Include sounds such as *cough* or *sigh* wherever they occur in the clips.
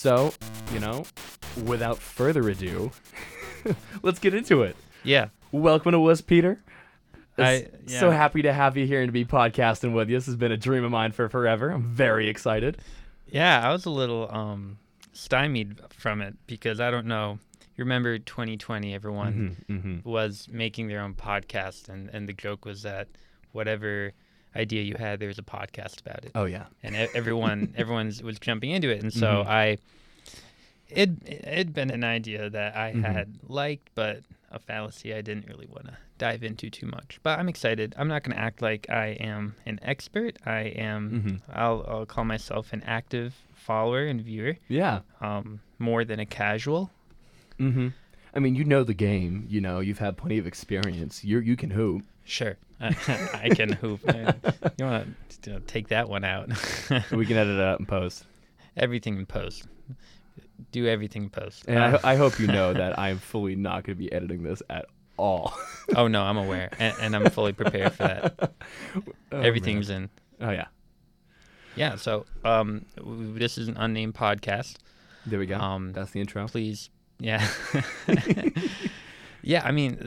So, you know, without further ado, *laughs* let's get into it. Yeah. Welcome to Wuss, Peter. I- S- So happy to have you here and to be podcasting with you. This has been a dream of mine for forever. I'm very excited. Yeah, I was a little um stymied from it because I don't know. You remember 2020 everyone Mm-hmm. was making their own podcast and and the joke was that whatever idea you had there was a podcast about it. Oh yeah. And everyone *laughs* everyone was jumping into it and so Mhm. I it it'd been an idea that I Mhm. had liked but a fallacy I didn't really want to dive into too much. But I'm excited. I'm not going to act like I am an expert. I am Mhm. I'll, I'll call myself an active follower and viewer, Yeah. um, more than a casual. Mm-hmm. I mean, you know the game. You know, you've had plenty of experience. You you can hoop. Sure, *laughs* I can hoop. You want to take that one out? *laughs* we can edit it out and post. everything in post. Do everything in post. And Uh, I, I hope you know *laughs* that I am fully not going to be editing this at all. oh no, I'm aware, and, and I'm fully prepared for that. Oh, Everything's in. Oh yeah. Yeah. So, um, this is an unnamed podcast. There we go. Um, That's the intro. please yeah *laughs* yeah i mean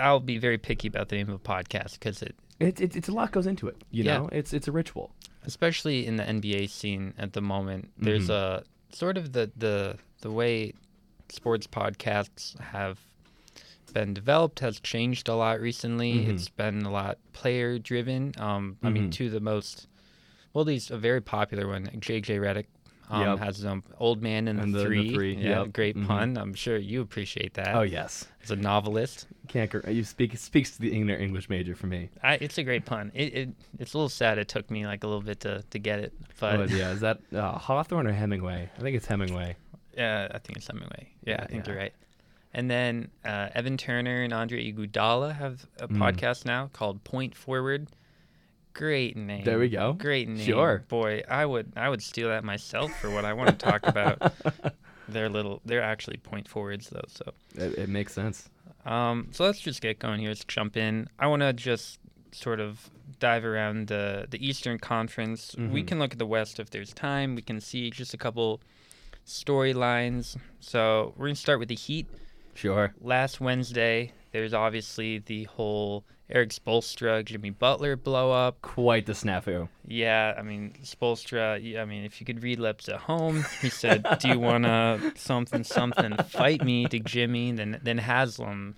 i'll be very picky about the name of a podcast because it It, it, it's a lot goes into it. You Yeah. know, it's it's a ritual. especially in the nba scene at the moment there's Mhm. a sort of the the the way sports podcasts have been developed has changed a lot recently Mhm. it's been a lot player driven um i mean Mhm. two of the most well these a very popular one like jj redick um, Yep. has his own old man in And the, the- the three. Three, Yeah, yep. great Mhm. pun. I'm sure you appreciate that. Oh yes. as a novelist. Can't you speak speaks to the inner English major for me. I, it's a great pun. It, it it's a little sad. It took me like a little bit to, to get it, but oh, yeah, is that uh, Hawthorne or Hemingway? I think it's Hemingway. yeah, I think it's Hemingway. Yeah, Yeah, I think yeah. you're right. And then uh, Evan Turner and Andre Iguodala have a Mm. podcast now called Point Forward. Great name. There we go. Great name. Sure. Boy, I would I would steal that myself for what I want to talk about. *laughs* They're little. They're actually point forwards though. So It, it makes sense. Um, so let's just get going here. Let's jump in. I want to just sort of dive around the the Eastern Conference. We Mhm. can look at the West if there's time. We can see just a couple storylines. So we're gonna start with the Heat. Sure. Last Wednesday, there's obviously the whole Erik Spoelstra, Jimmy Butler blow up. Quite the snafu. Yeah, I mean Spoelstra. I mean, if you could read lips at home, he said, "Do you wanna *laughs* something something fight me to Jimmy?" Then then Haslem,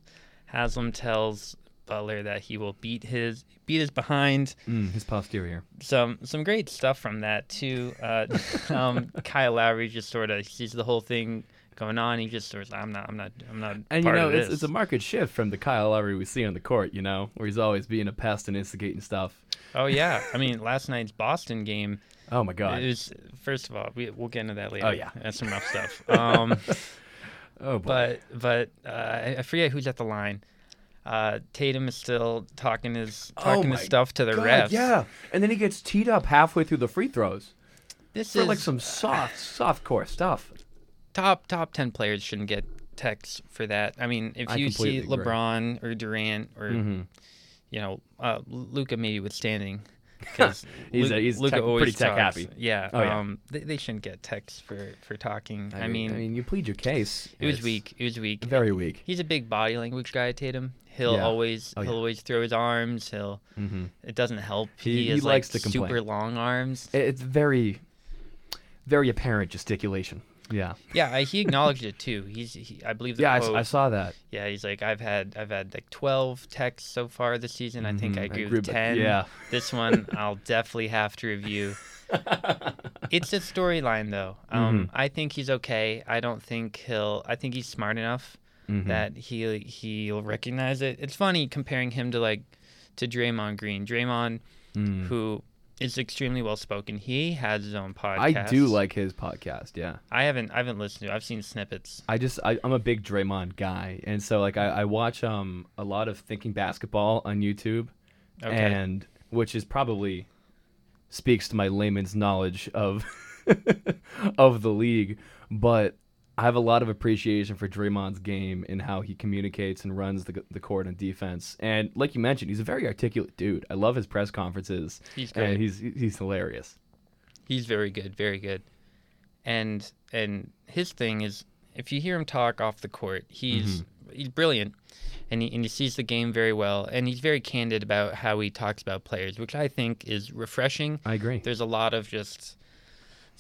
Haslem tells Butler that he will beat his beat his behind. Mm, his posterior. Some some great stuff from that too. Uh, *laughs* um, Kyle Lowry just sort of sees the whole thing going on. He just of, I'm not, I'm not, I'm not And you know, it's, it's a market shift from the Kyle Lowry we see on the court. You know, where he's always being a pest and instigating stuff. oh yeah, *laughs* I mean last night's Boston game. Oh my God. It was first of all, we we'll get into that later. Oh, yeah. that's some rough stuff. *laughs* Um, oh boy. but but uh, I forget who's at the line. Uh, Tatum is still talking his Oh talking my his stuff to the God, refs. Yeah, and then he gets teed up halfway through the free throws this for is like some soft, soft core stuff. Top top ten players shouldn't get texts for that. I mean, if I you see completely agree. LeBron or Durant or Mm-hmm. you know uh, Luka maybe withstanding. *laughs* Because He's a- he's tech- pretty tech happy. Yeah, Oh, yeah. um, They, they shouldn't get texts for for talking. I, I, mean, I mean, you plead your case. it was weak. It was weak. Very weak. He's a big body language guy, Tatum. He'll Yeah. always Oh, he'll yeah. always throw his arms. He'll Mm-hmm. it doesn't help. He- he has likes like to complain. super long arms. It's very, very apparent gesticulation. Yeah. Yeah, I, he acknowledged it too. He's he, I believe the Yeah, quote. I saw that. yeah, he's like I've had I've had like twelve texts so far this season. I think Mhm, I agree with ten. yeah. This one *laughs* I'll definitely have to review. It's a storyline though. Um, Mhm. I think he's okay. I don't think he'll. I think he's smart enough Mhm. that he he'll recognize it. It's funny comparing him to like to Draymond Green. Draymond, Mm. who is extremely well spoken. He has his own podcast. I do like his podcast. Yeah. I haven't I haven't listened to. it. I've seen snippets. I just I, I'm a big Draymond guy, and so like I, I watch um a lot of Thinking Basketball on YouTube, Okay. and which is probably speaks to my layman's knowledge of *laughs* of the league, but I have a lot of appreciation for Draymond's game and how he communicates and runs the the court on defense. And like you mentioned, he's a very articulate dude. I love his press conferences, He's great. and he's he's hilarious. He's very good, very good. and and his thing is if you hear him talk off the court, he's mm-hmm. he's brilliant, and he and he sees the game very well, and he's very candid about how he talks about players, which I think is refreshing. I agree. There's a lot of just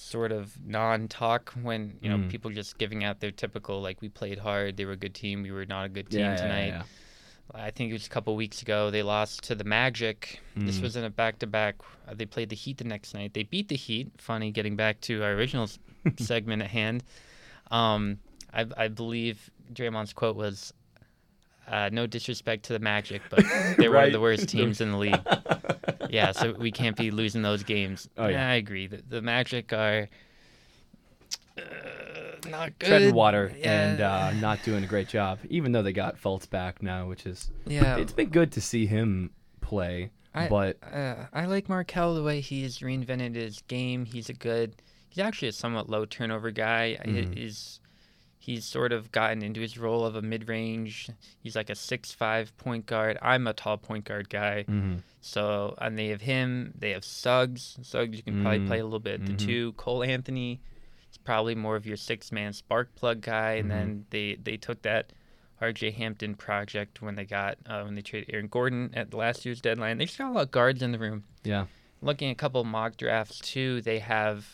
sort of non-talk when you know Mm. people just giving out their typical like we played hard, they were a good team, we were not a good team Yeah, yeah, tonight. yeah. I think it was a couple weeks ago. They lost to the Magic. This Mm. was in a back-to-back. Uh, they played the Heat the next night. They beat the Heat. Funny, getting back to our original *laughs* segment at hand. Um, I, I believe Draymond's quote was, uh, "No disrespect to the Magic, but they're one of the worst *laughs* teams in the league." *laughs* yeah, so we can't be losing those games. Oh, yeah. I agree. The, the Magic are uh, not good. Treading water Yeah. and uh, not doing a great job, even though they got Fultz back now, which is yeah, it's been good to see him play. I- but Uh, I like Markelle the way he's reinvented his game. He's a good. He's actually a somewhat low turnover guy. Mhm. He's sort of gotten into his role of a mid range. He's like a six five point guard. I'm a tall point guard guy. Mhm. So and they have him. They have Suggs. Suggs you can probably Mm, play a little bit. The mhm. two Cole Anthony. He's probably more of your six man spark plug guy. And then they they took that. RJ Hampton project when they got uh, when they traded Aaron Gordon at the last year's deadline. They just got a lot of guards in the room. yeah, Looking at a couple mock drafts too, they have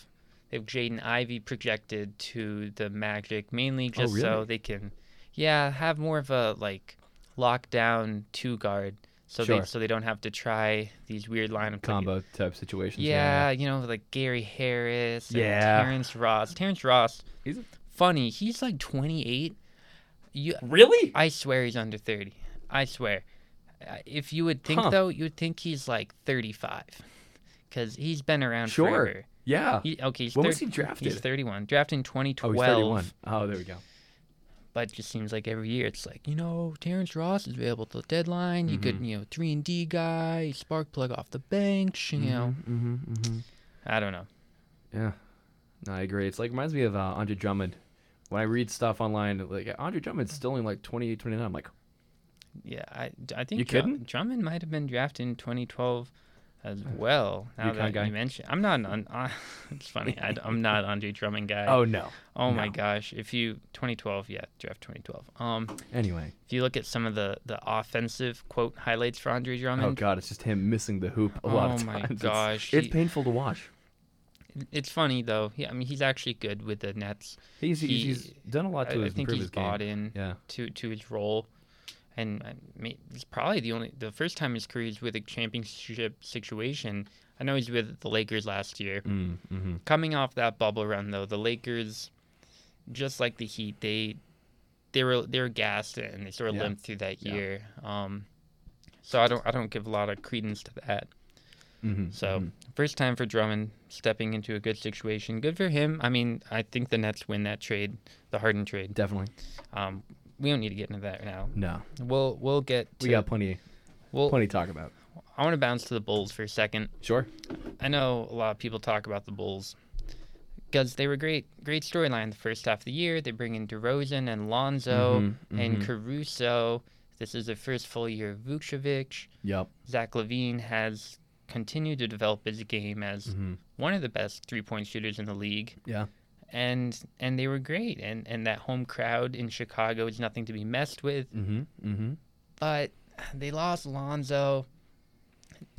they have Jaden Ivey projected to the Magic mainly Oh, just so they can, yeah, have more of a like lockdown two guard, so they so they don't have to try these weird lineups. like- combo type situations. yeah, you know, like Gary Harris, and Yeah. Terrence Ross. Terrence Ross, He's funny. He's like 28. You, really? I swear he's under 30. I swear. Uh, If you would think Huh. though, you would think he's like 35, because he's been around Sure. forever. Yeah. He, okay, he's when thir- was he drafted? He's 31. Drafted in oh, 2012. he's 31. Oh, there we go. But it just seems like every year it's like you know Terrence Ross is available to the deadline. You could Mhm. you know three and D guy, spark plug off the bench. You know, Mm-hmm, mm-hmm. I don't know. Yeah. No, I agree. It's like reminds me of uh, Andre Drummond. When I read stuff online, like Andre Drummond's still only like 28, 29. I'm like, Yeah, I, I think You kidding? Drummond might have been drafted in 2012 as well. Now UConn that guy? you mentioned, I'm not. Uh, *laughs* it's funny. I, am not an Andre Drummond guy. oh no. Oh my gosh! If you 2012, yeah, draft 2012. Um, Anyway. if you look at some of the the offensive quote highlights for Andre Drummond. Oh god, it's just him missing the hoop a lot Oh of my times. It's- gosh, It's, he- painful to watch. it's funny though. Yeah, I mean he's actually good with the Nets. He's he's, He- he's done a lot I, to I his think he's game. bought in Yeah. to to his role, and I mean, it's probably the only the first time in his career he's with a championship situation. I know he's with the Lakers last year. Mm, mm-hmm. Coming off that bubble run though, the Lakers, just like the Heat, they they were they were gassed and they sort of Yeah. limped through that Yeah. year. Um, so I don't I don't give a lot of credence to that. Mm-hmm. So first time for Drummond stepping into a good situation. Good for him. I mean, I think the Nets win that trade, the Harden trade. definitely Um, we don't need to get into that now. no. We'll we'll get to We got plenty we'll, plenty to talk about. I want to bounce to the Bulls for a second. Sure. I know a lot of people talk about the Bulls because they were great great storyline the first half of the year. They bring in DeRozan and Lonzo Mhm, and mhm. Caruso. This is their first full year of Vucevic. Yep. Zach LaVine has continued to develop his game as Mm-hmm. one of the best three point shooters in the league. Yeah. And and they were great. And and that home crowd in Chicago is nothing to be messed with. Mm-hmm. Mm-hmm. But they lost Lonzo.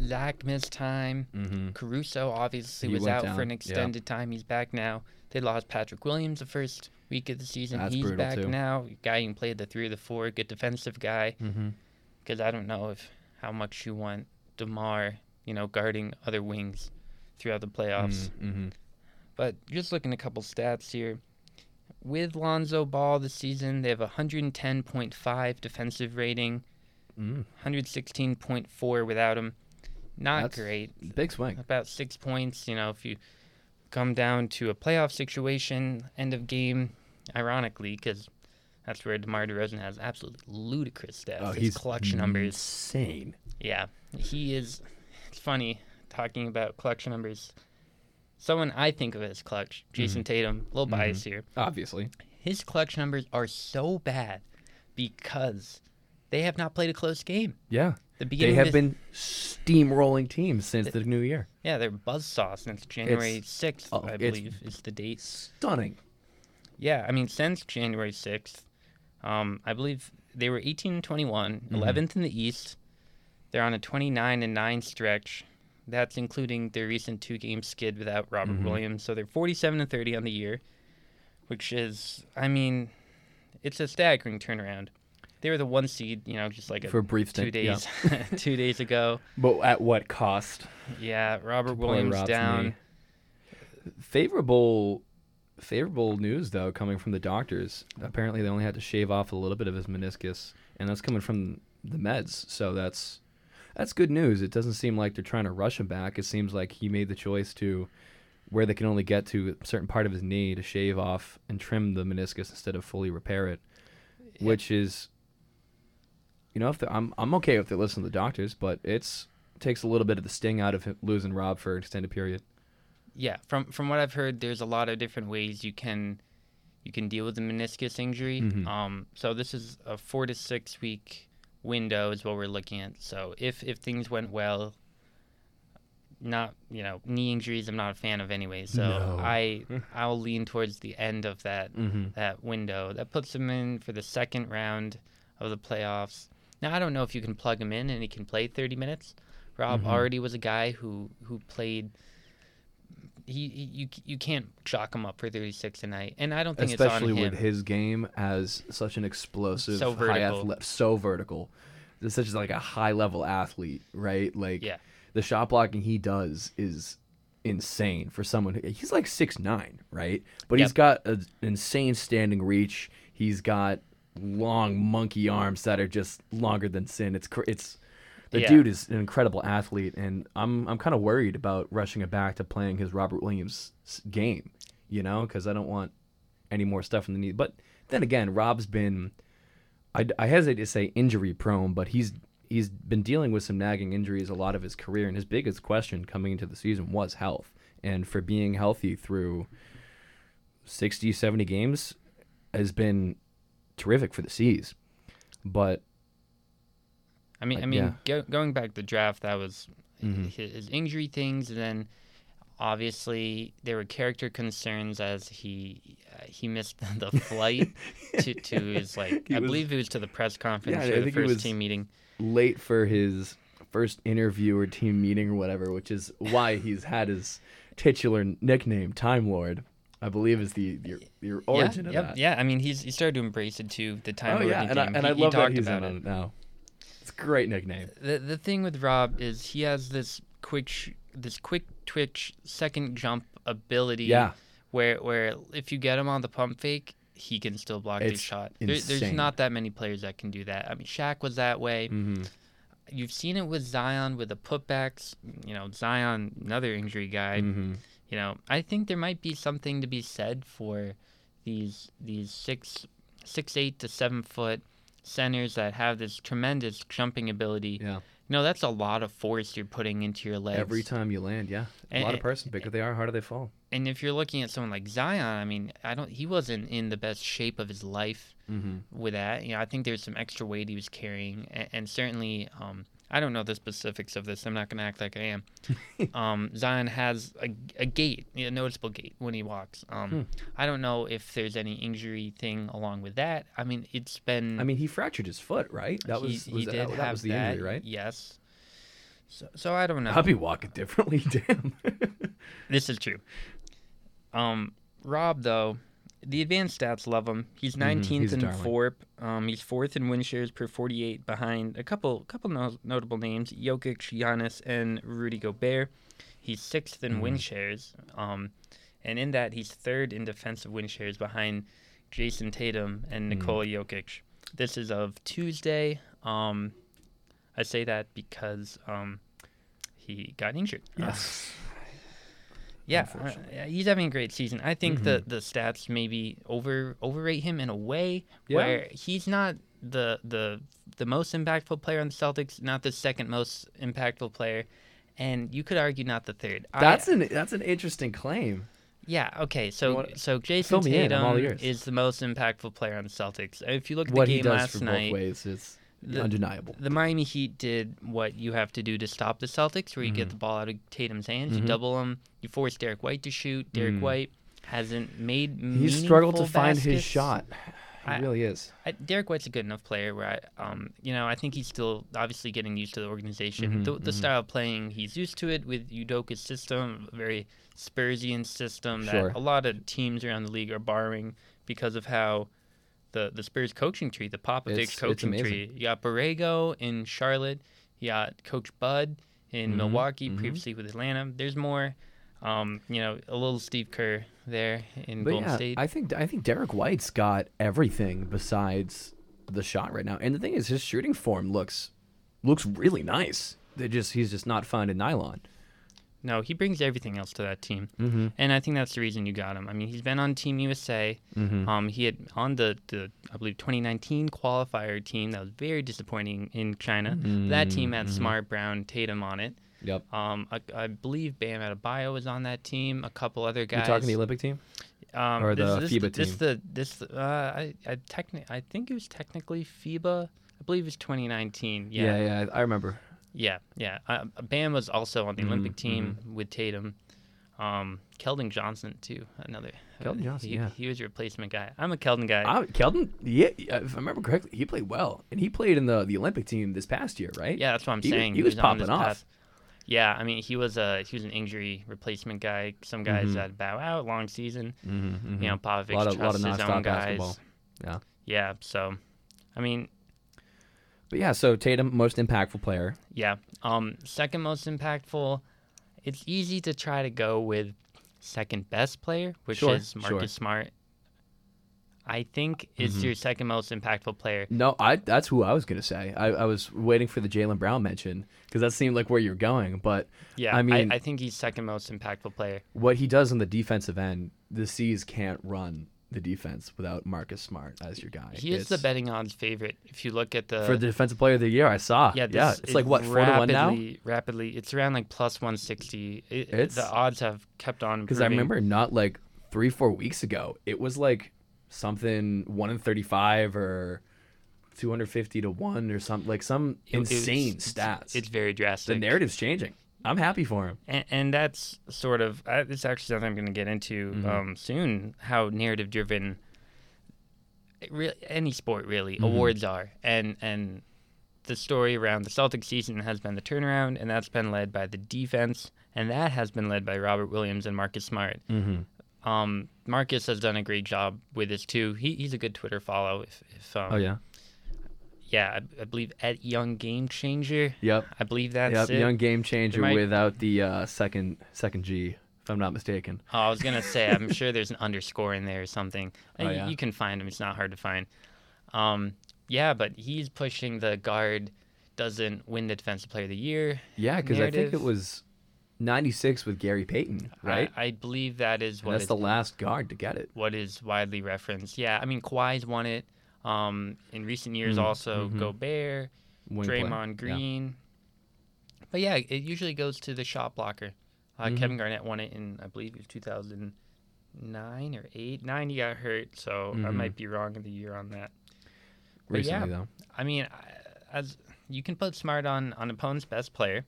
Zach missed time. Mm-hmm. Caruso obviously He was out down, for an yeah. extended time. He's back now. They lost Patrick Williams the first week of the season. That's He's back too. now. Guy who can play the three or the four, good defensive guy. Mm-hmm. Because I don't know if how much you want Demar, you know, guarding other wings throughout the playoffs. Mm-hmm. But just looking at a couple stats here. With Lonzo Ball this season, they have a 110.5 defensive rating, Mm. 116.4 without him. Not That's- great. Big swing. About six points. You know, if you come down to a playoff situation, end of game, ironically, because that's where DeMar DeRozan has absolutely ludicrous stats. Oh, His he's collection numbers. insane. Yeah, he is. It's funny talking about collection numbers. Someone I think of as clutch, Jayson Tatum. A little Mhm. bias here. Obviously. His collection numbers are so bad because they have not played a close game. Yeah. The beginning They have this, been steamrolling teams since the new year. yeah, they're buzzsaw since January sixth, oh, I believe is the date. Stunning. Yeah, I mean since January sixth, um, I believe they were 18 and 21, Mm-hmm. 11th in the East. They're on a 29 and nine stretch. That's including their recent two game skid without Robert Mhm. Williams. So they're 47 and 30 on the year, which is, I mean, it's a staggering turnaround. They were the one seed, you know, just like a For a brief two stint. yeah. days, *laughs* two days ago. *laughs* But at what cost? Yeah, Robert Williams Rob's down. knee. Favorable, favorable news though coming from the doctors. Apparently, they only had to shave off a little bit of his meniscus, and that's coming from the meds. So that's that's good news. It doesn't seem like they're trying to rush him back. It seems like he made the choice to where they can only get to a certain part of his knee to shave off and trim the meniscus instead of fully repair it, Yeah. which is, you know, if I'm I'm okay if they listen to the doctors, but it's takes a little bit of the sting out of him losing Rob for an extended period. Yeah, from from what I've heard, there's a lot of different ways you can you can deal with the meniscus injury. Mhm. Um, so this is a four to six week window is what we're looking at. So if if things went well, not you know knee injuries, I'm not a fan of anyway. So No. I *laughs* I'll lean towards the end of that Mm-hmm. that window. That puts him in for the second round of the playoffs. Now I don't know if you can plug him in and he can play 30 minutes. Rob Mhm. already was a guy who who played. He, he you you can't chalk him up for 36 tonight, and I don't think especially it's on him. with his game as such an explosive, So high vertical. athlete, so vertical. This such as like a high level athlete, right? Like Yeah. the shot blocking he does is insane for someone. Who, he's like six nine, right? But he's got an insane standing reach. He's got long monkey arms that are just longer than sin. It's cr- it's the Yeah. dude is an incredible athlete, and I'm I'm kind of worried about rushing it back to playing his Robert Williams game, you know, because I don't want any more stuff in the knee. But then again, Rob's been I, I hesitate to say injury prone, but he's he's been dealing with some nagging injuries a lot of his career, and his biggest question coming into the season was health. And for being healthy through 60, 70 games has been terrific for the C's. But I mean, Like, I mean, yeah. go, going back to the draft, that was Mhm. his, his injury things, and then obviously there were character concerns as he uh, he missed *laughs* the flight *laughs* to, to his like He I was- believe it was to the press conference Yeah, I or the first team meeting. late for his first interview or team meeting or whatever, which is why he's had his titular nickname, Time Lord. I believe is the your, your origin yeah, of yep, that. yeah. I mean, he's he started to embrace it too. The time oh yeah, Lord and I, and he, I he love that talked he's in about on it. it now. It's a great nickname. The the thing with Rob is he has this quick sh- this quick twitch second jump ability. Yeah, Where where if you get him on the pump fake, he can still block It's shot. There, there's not that many players that can do that. I mean, Shaq was that way. hmm You've seen it with Zion with the putbacks. You know, Zion, another injury guy. hmm You know, I think there might be something to be said for these these six six eight to seven foot centers that have this tremendous jumping ability. yeah. You know, that's a lot of force you're putting into your legs. Every time you land, yeah, a And- lot of person. Bigger they are, harder they fall. and if you're looking at someone like Zion, I mean, I don't. He wasn't in the best shape of his life Mm-hmm. with that. You know, I think there's some extra weight he was carrying, and, and certainly, um, I don't know the specifics of this. I'm not going to act like I am. *laughs* um, Zion has a, a gait, a noticeable gait when he walks. Um, Hmm. I don't know if there's any injury thing along with that. I mean, it's been. I mean, he fractured his foot, right? That he, was, he was did that, have that was the that, injury, right? Yes. So, so I don't know. I'll be walking differently. *laughs* Damn. This is true. Um, Rob though, the advanced stats love him. He's Mhm, 19th he's in. VORP. Um, he's fourth in win shares per 48, behind a couple couple no- notable names: Jokic, Giannis, and Rudy Gobert. He's sixth in win Mhm. shares. Um, and in that, he's third in defensive win shares behind Jayson Tatum and Mm. Nikola Jokic. This is of Tuesday. Um, I say that because um, he got injured. Uh, Yes. *laughs* yeah, uh, he's having a great season. I think Mhm. the the stats maybe over overrate him in a way Yeah. where he's not the the the most impactful player on the Celtics, not the second most impactful player, and you could argue not the third. I- That's an that's an interesting claim. yeah. Okay, so wanna- so Jayson in, Tatum is the most impactful player on the Celtics. If you look at What the he game does last for night, both ways is The- undeniable. The Miami Heat did what you have to do to stop the Celtics, where you get Mhm. the ball out of Tatum's hands, you Mhm. double him, you force Derrick White to shoot. Derek Mm. White hasn't made. He's struggled to meaningful find his shot. He I- really is. I, Derrick White's a good enough player where I, um, you know, I think he's still obviously getting used to the organization. Mhm, the, the mhm. style of playing, he's used to it with Udoka's system, a very Spursian system that Sure. a lot of teams around the league are borrowing because of how the the Spurs coaching tree, the Popovich coaching tree. You got Borrego in Charlotte, you got Coach Bud in Mhm, Milwaukee, mhm. previously with Atlanta. There's more. Um, you know, a little Steve Kerr there in But Golden yeah, State. I think I think Derrick White's got everything besides the shot right now. And the thing is, his shooting form looks looks really nice. They just he's just not finding nylon. No, he brings everything else to that team. Mm-hmm. And I think that's the reason you got him. I mean, he's been on Team USA. Mm-hmm. Um, he had on the, the I believe 2019 qualifier team that was very disappointing in China. That team had Mhm. Smart, Brown, Tatum on it. Yep. Um, I, I believe Bam Adebayo was on that team. A couple other You guys. talking the Olympic team? um, or this, the this, FIBA this team? the this uh, I I techni- I think it was technically FIBA. I believe it was 2019. Yeah, yeah, yeah I remember. Yeah, yeah. Uh, Bam was also on the Olympic Mhm, team with Tatum. Um, Keldon Johnson too, another. Keldon uh, Johnson, he, yeah. he was a replacement guy. I'm a Keldon guy. I, Keldon, yeah, if I remember correctly, he played well, and he played in the the Olympic team this past year, right? yeah, that's what I'm he saying. he was on this popping off. path. Yeah, I mean, he was a he was an injury replacement guy. Some guys Mhm. that bow out, long season. Mm-hmm, You know, Popovich lot of- lot trusts of his own guys. basketball. Yeah. Yeah, so, I mean, But yeah, so Tatum, most impactful player. Yeah. Um, second most impactful. It's easy to try to go with second best player, which Sure, is Marcus sure. Smart. I think is Mhm. your second most impactful player. No, I that's who I was gonna say. I, I was waiting for the Jaylen Brown mention because that seemed like where you're going. But Yeah, I mean- I, think he's second most impactful player. what he does on the defensive end, the C's can't run the defense without Marcus Smart as your guy. He is the betting odds favorite. If you look at the for the defensive player of the year. I saw. yeah, Yeah, this- it's like it what four to one now. rapidly- Rapidly, it's around like plus one sixty. It's- the odds have kept on Because I remember not like three four weeks ago, it was like something one in thirty five or two hundred fifty to one or something like some It- it insane it's- stats. It's very drastic. the narrative's changing. I'm happy for him. and, and that's sort of uh, it's actually something I'm going to get into Mhm. um, soon. How narrative driven re- any sport really Mhm. awards are, and and the story around the Celtics season has been the turnaround, and that's been led by the defense, and that has been led by Robert Williams and Marcus Smart. Mm-hmm. Um, Marcus has done a great job with this too. He, he's a good Twitter follow. If, if um, Oh yeah. Yeah, I, I believe at Young Game Changer. Yep. I believe that's yep. it. Young game changer might- without the uh, second second G, if I'm not mistaken. Oh, I was gonna say, I'm *laughs* sure there's an underscore in there or something. Oh, Uh, y- yeah? You can find him; it's not hard to find. Um, yeah, but he's pushing the guard doesn't win the defensive player of the year. Yeah, because I think it was '96 with Gary Payton, right? I, I believe that is and what that's is, the last guard to get it. what is widely referenced. Yeah, I mean Kawhi's won it. Um, in recent years, Mm, also mhm. Gobert, Wing. Draymond Yeah. Green. But yeah, it usually goes to the shot blocker. Uh, Mhm. Kevin Garnett won it in, I believe, it was 2009 or eight. Nine, he got hurt, so I Mhm. might be wrong in the year on that. But yeah, Recently though. I mean, as you can put Smart on on opponent's best player.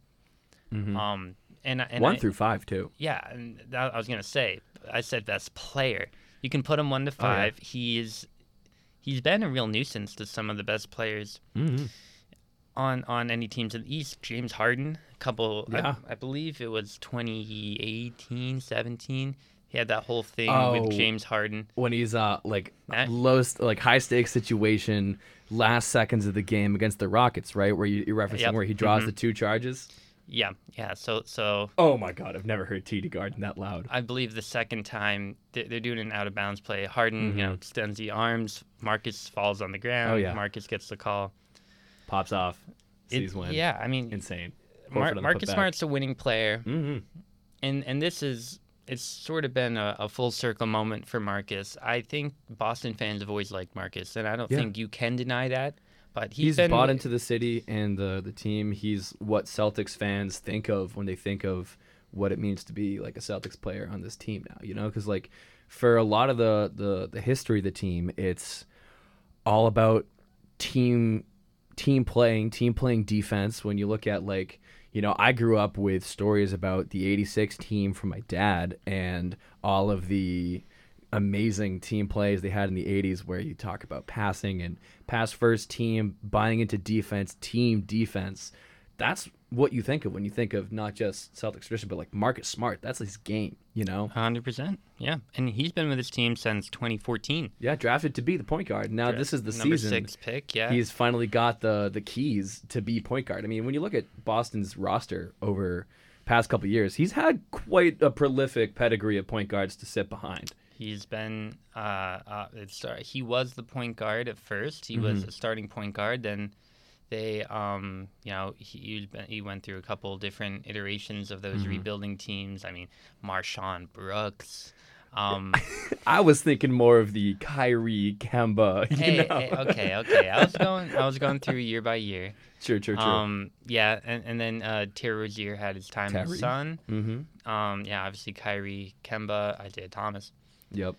Mhm. Um, and and One I, through five too. yeah, and that, I was gonna say, I said best player. You can put him one to Oh, yeah. five. He's he's been a real nuisance to some of the best players Mm-hmm. on on any teams in the East. James Harden, a couple, Yeah. I, I believe it was 2018, 17. He had that whole thing Oh. with James Harden. When he's uh like That- low like high stakes situation, last seconds of the game against the Rockets, right? Where you, you're referencing Yep. where he draws Mhm. the two charges. Yeah, yeah. So so Oh my god, I've never heard TD Garden that loud. I believe the second time they're, doing an out of bounds play. Harden, you know, extends the arms. Marcus falls on the ground. Mm-hmm. Oh, yeah. Marcus gets the call. Pops off. It- C's win. Yeah, I mean, Insane. Mar- Marcus Smart's a winning player, Mm-hmm. and and this is it's sort of been a, a full circle moment for Marcus. I think Boston fans have always liked Marcus, and I don't Yeah. think you can deny that. But He's, he's been bought into the city and the the team. He's what Celtics fans think of when they think of what it means to be like a Celtics player on this team now. You know, because like for a lot of the the the history of the team, it's all about team team playing, team playing defense. When you look at like, you know, I grew up with stories about the '86 team from my dad and all of the amazing team plays they had in the 80s where you talk about passing and pass first team buying into defense team defense that's what you think of when you think of not just Celtics tradition but like Marcus Smart that's his game you know 100%. Yeah. And he's been with his team since 2014. yeah drafted to be the point guard now this is the Number season six pick. Yeah. he's finally got the the keys to be point guard. I mean, when you look at Boston's roster over past couple years, he's had quite a prolific pedigree of point guards to sit behind. He's been uh, uh it's he was the point guard at first. He was Mm-hmm. a starting point guard. Then they um you know he been, he went through a couple different iterations of those Mm-hmm. rebuilding teams. I mean MarShon Brooks. Um, *laughs* I was thinking more of the Kyrie Kemba. *laughs* You hey, know? hey, okay, okay. I was going I was going through year by year. *laughs* Sure, sure, true. Um, yeah, and, and then uh, Terry Rozier had his time in the. Sun. mm-hmm. Um, yeah, obviously Kyrie, Kemba, Isaiah Thomas. Yep.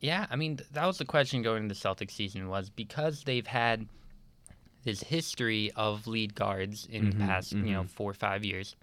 Yeah, I mean that was the question going into the Celtics season was because they've had this history of lead guards in the Mhm, past, you know, four or five years.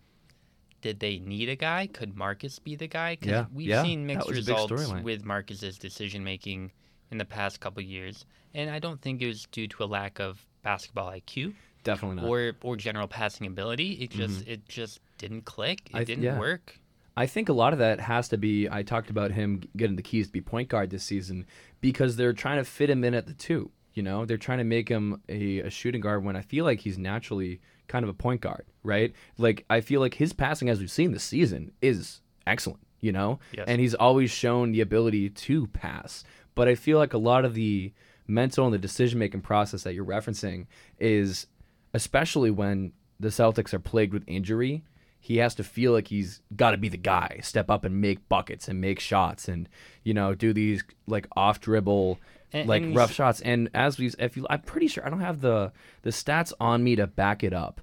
Did they need a guy? Could Marcus be the guy? 'Cause Yeah, we've yeah, seen mixed was a big results with Marcus's decision making in the past couple years, and I don't think it was due to a lack of basketball IQ Definitely not. or or general passing ability. It just it just didn't click. It Mm-hmm. I didn't yeah. work. I think a lot of that has to be. I talked about him getting the keys to be point guard this season because they're trying to fit him in at the two. You know, they're trying to make him a, a shooting guard when I feel like he's naturally kind of a point guard, right? Like I feel like his passing, as we've seen this season, is excellent. You know, Yes. and he's always shown the ability to pass. But I feel like a lot of the mental and the decision making process that you're referencing is, especially when the Celtics are plagued with injury, he has to feel like he's got to be the guy, step up and make buckets and make shots and you know do these like off dribble And- like and rough shots. And as we, if you, I'm pretty sure I don't have the the stats on me to back it up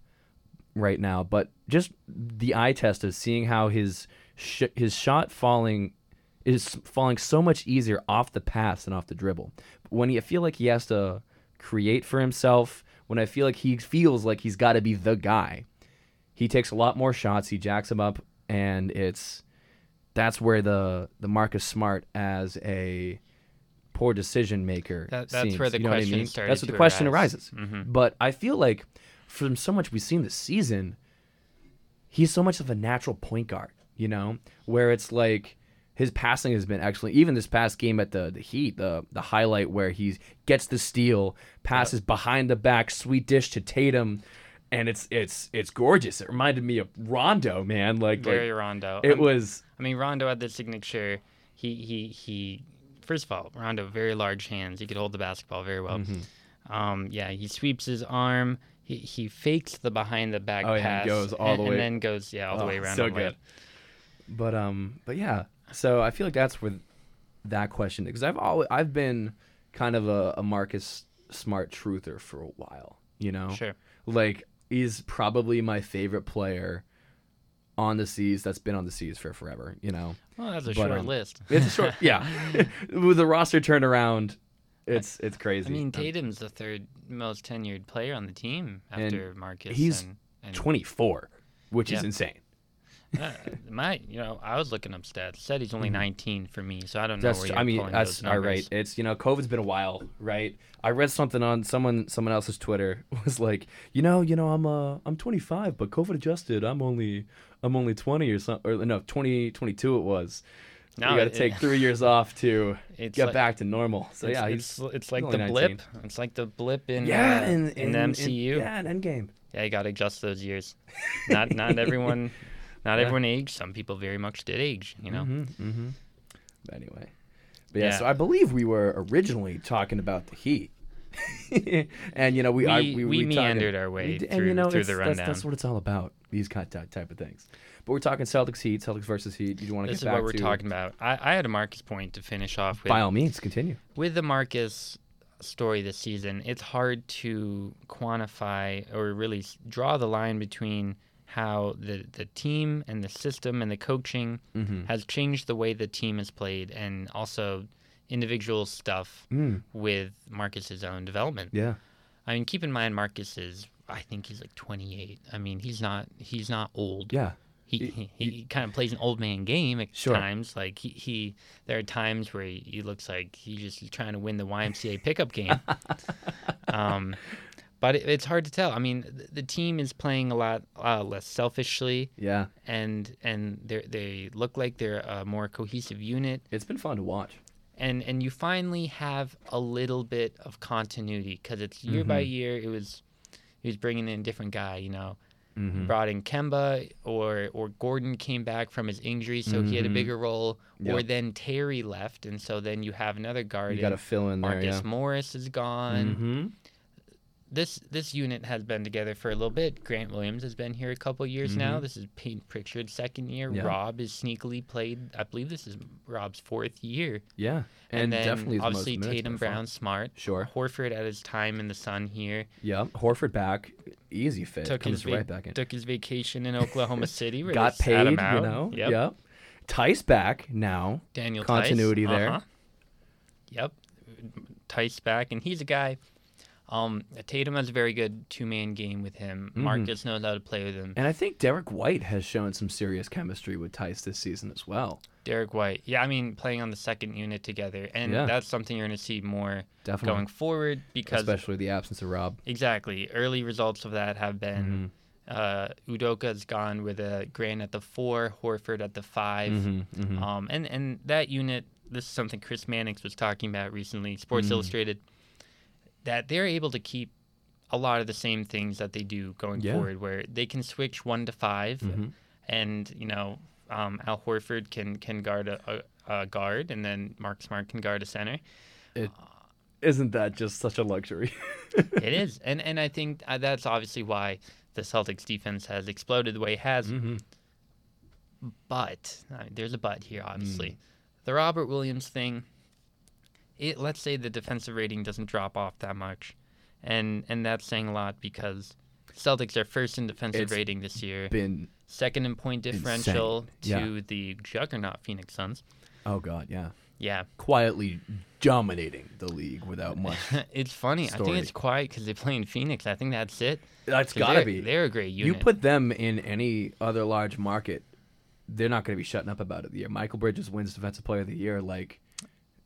right now, but just the eye test of seeing how his sh- his shot falling is falling so much easier off the pass than off the dribble. When he, I feel like he has to create for himself, when I feel like he feels like he's got to be the guy, he takes a lot more shots. He jacks them up, and it's that's where the the Marcus Smart as a poor decision maker. That- that's seems, where the you know what I question mean? That's where the question arise. arises. Mhm. But I feel like from so much we've seen this season, he's so much of a natural point guard, you know, where it's like his passing has been excellent. Even this past game at the the Heat, the the highlight where he gets the steal, passes behind the back, sweet dish to Tatum, and it's it's it's gorgeous. It reminded me of Rondo, man. Like, Very like Rondo. it Um, was I mean, Rondo had the signature. He he he. First of all, Rondo very large hands. He could hold the basketball very well. Mm-hmm. Um, yeah, he sweeps his arm. He he fakes the behind the back Oh, yeah, pass. goes all and, the and way- then goes yeah all the Oh, way around. so good. But um, but yeah. So I feel like that's where that question because I've always I've been kind of a, a Marcus Smart truther for a while. You know, Sure. like he's probably my favorite player on the C's that's been on the C's for forever. You know, Well, that's a But, short um, list. it's a short yeah. *laughs* *laughs* With the roster turnaround, it's it's crazy. I mean, Um, Tatum's the third most tenured player on the team after Marcus. he's and, and 24, which is insane. Uh, my, you know, I was looking up stats. It said he's only 19 for me, so I don't know Mm-hmm. Where I mean that's all right. It's you know COVID's been a while, right? I read something on someone someone else's Twitter *laughs* was like, you know, you know I'm uh I'm 25, but COVID adjusted, I'm only I'm only 20 or something or no 20 22 it was. No, you got to it- take *laughs* three years off to get like- back to normal. So it's, yeah, he's it's, it's like the 19. blip. It's like the blip in yeah uh, in, in, the MCU. yeah, in Endgame. Yeah, you got to adjust those years. *laughs* Not not everyone, not Yeah. everyone aged. Some people very much did age. You know. hmm hmm But anyway, but yeah, Yeah. So I believe we were originally talking about the Heat, *laughs* and you know we We, I, we, we, talking- meandered our way we d- through, and you know through the that's, rundown. that's what it's all about. These type of things. But we're talking Celtics Heat, Celtics versus Heat. You want to this get is what we're to? talking about. I, I had a Marcus point to finish off with. By all means, continue. with the Marcus story this season, it's hard to quantify or really draw the line between how the, the team and the system and the coaching Mm-hmm. has changed the way the team is played and also individual stuff Mm, with Marcus's own development. yeah. I mean, keep in mind Marcus is. I think he's like 28. I mean, he's not. He's not old. Yeah. He, He- he, he, kind of plays an old man game at Sure. times. Like he, he, there are times where he, he looks like he's just trying to win the YMCA pickup game. *laughs* um, but it, it's hard to tell. I mean, the, the team is playing a lot uh, less selfishly, Yeah. and and they they look like they're a more cohesive unit. It's been fun to watch. And and you finally have a little bit of continuity because it's year by Mhm. year. It was he was bringing in a different guy, you know Mm-hmm. brought in Kemba or or Gordon came back from his injury, so he had a Mhm. bigger role. Or then Terry left, and so then you have another guard. You got to fill in there. Marcus Yeah. Morris is gone. Mm-hmm. This this unit has been together for a little bit. Grant Williams has been here a couple years now. Mhm. This is Payton Pritchard's second year. Yeah. Rob is sneakily played. I believe this is Rob's fourth year. Yeah. And, And, then definitely the most obviously Tatum. Brown Smart. Sure. Horford at his time in the sun here. Yeah. Horford back. Easy fit. Took Comes his va- right back in. Took his vacation in Oklahoma City. Where Got paid. You know. Yep. Yep. Theis back now. Daniel Continuity Theis. there. Uh-huh. Yep, Theis back, and he's a guy. Um, Tatum has a very good two-man game with him. Mhm. Marcus knows how to play with him. And I think Derrick White has shown some serious chemistry with Theis this season as well. Derrick White, yeah, I mean playing on the second unit together, and Yeah. that's something you're going to see more Definitely. going forward because Especially the absence of Rob. exactly early results of that have been Mhm. uh, Udoka's gone with a Grant at the four, Horford at the 5 Mhm, mhm. Um, and and that unit, this is something Chris Mannix was talking about recently, Sports Mm. Illustrated, that they're able to keep a lot of the same things that they do going Yeah. forward, where they can switch one to 5 Mhm. and you know um, Al Horford can can guard a, a, a guard, and then Mark Smart can guard a center. Isn't that just such a luxury? *laughs* it is, and and I think uh, that's obviously why the Celtics defense has exploded the way it has. mm-hmm. But I mean, there's a but here, Mm. obviously. The Robert Williams thing. It let's say the defensive rating doesn't drop off that much, and and that's saying a lot because Celtics are first in defensive It's rating this year, Been second in point differential Insane. to the juggernaut Phoenix Suns. oh god, yeah. Yeah, Quietly dominating the league without *laughs* much. it's funny. I think it's quiet because they play in Phoenix. I think that's it. That's gotta they're- be. They're a great unit. You put them in any other large market, they're not going to be shutting up about it. The year Mikal Bridges wins Defensive Player of the Year, like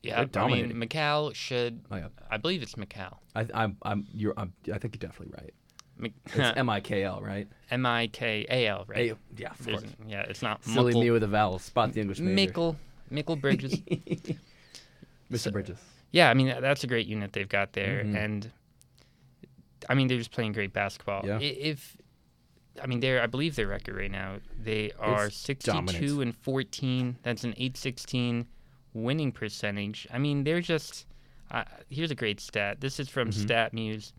yeah, they're I mean, dominating. Mikal should. oh yeah, I believe it's Mikal. I, I'm, I'm, you're, I'm, I think you're definitely right. It's *laughs* M I K L, right? M I K A L, right? A- yeah, of There's- course. yeah, it's not Silly Muckle- me with a vowel. Spot the English major. Mickle, Mickle Bridges. *laughs* Mr. Bridges. yeah, I mean that's a great unit they've got there, Mhm. and I mean they're just playing great basketball. Yeah. I- If I mean they're I believe their record right now they are It's 62 dominant. and 14. That's an 816 winning percentage. I mean they're just. Uh, here's a great stat. This is from Mhm. StatMuse.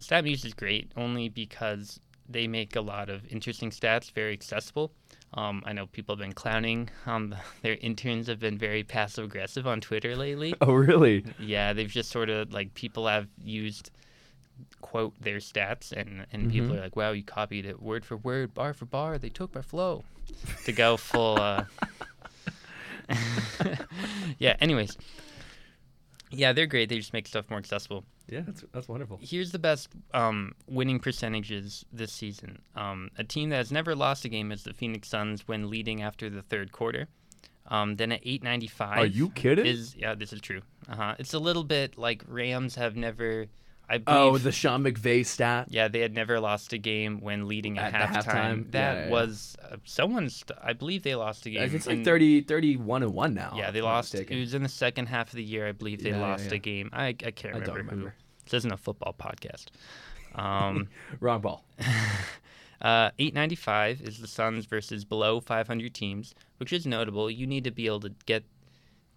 StatMuse is great only because they make a lot of interesting stats very accessible. Um, I know people have been clowning. Um, *laughs* their interns have been very passive aggressive on Twitter lately. *laughs* Oh, really? Yeah, they've just sort of like people have used quote their stats and and people Mhm. are like, "Wow, you copied it word for word, bar for bar. They took my flow." to go full uh *laughs* *laughs* Yeah, anyways. Yeah, they're great. They just make stuff more accessible. Yeah, that's that's wonderful. Here's the best um, winning percentages this season. Um, a team that has never lost a game is the Phoenix Suns when leading after the third quarter. Um, then at 895 Are you kidding? is yeah, this is true. Uh-huh. It's a little bit like Rams have never I oh, the Sean McVay stat. yeah, they had never lost a game when leading at, At halftime. halftime? That Yeah, yeah, was uh, someone's I believe they lost a game. It's like in- 30, 31 and one now. Yeah, they lost. It was in the second half of the year, I believe they Yeah, lost a game. I I can't I remember, don't who. This isn't a football podcast. Um, *laughs* Wrong ball. *laughs* uh, 895 is the Suns versus below 500 teams, which is notable. You need to be able to get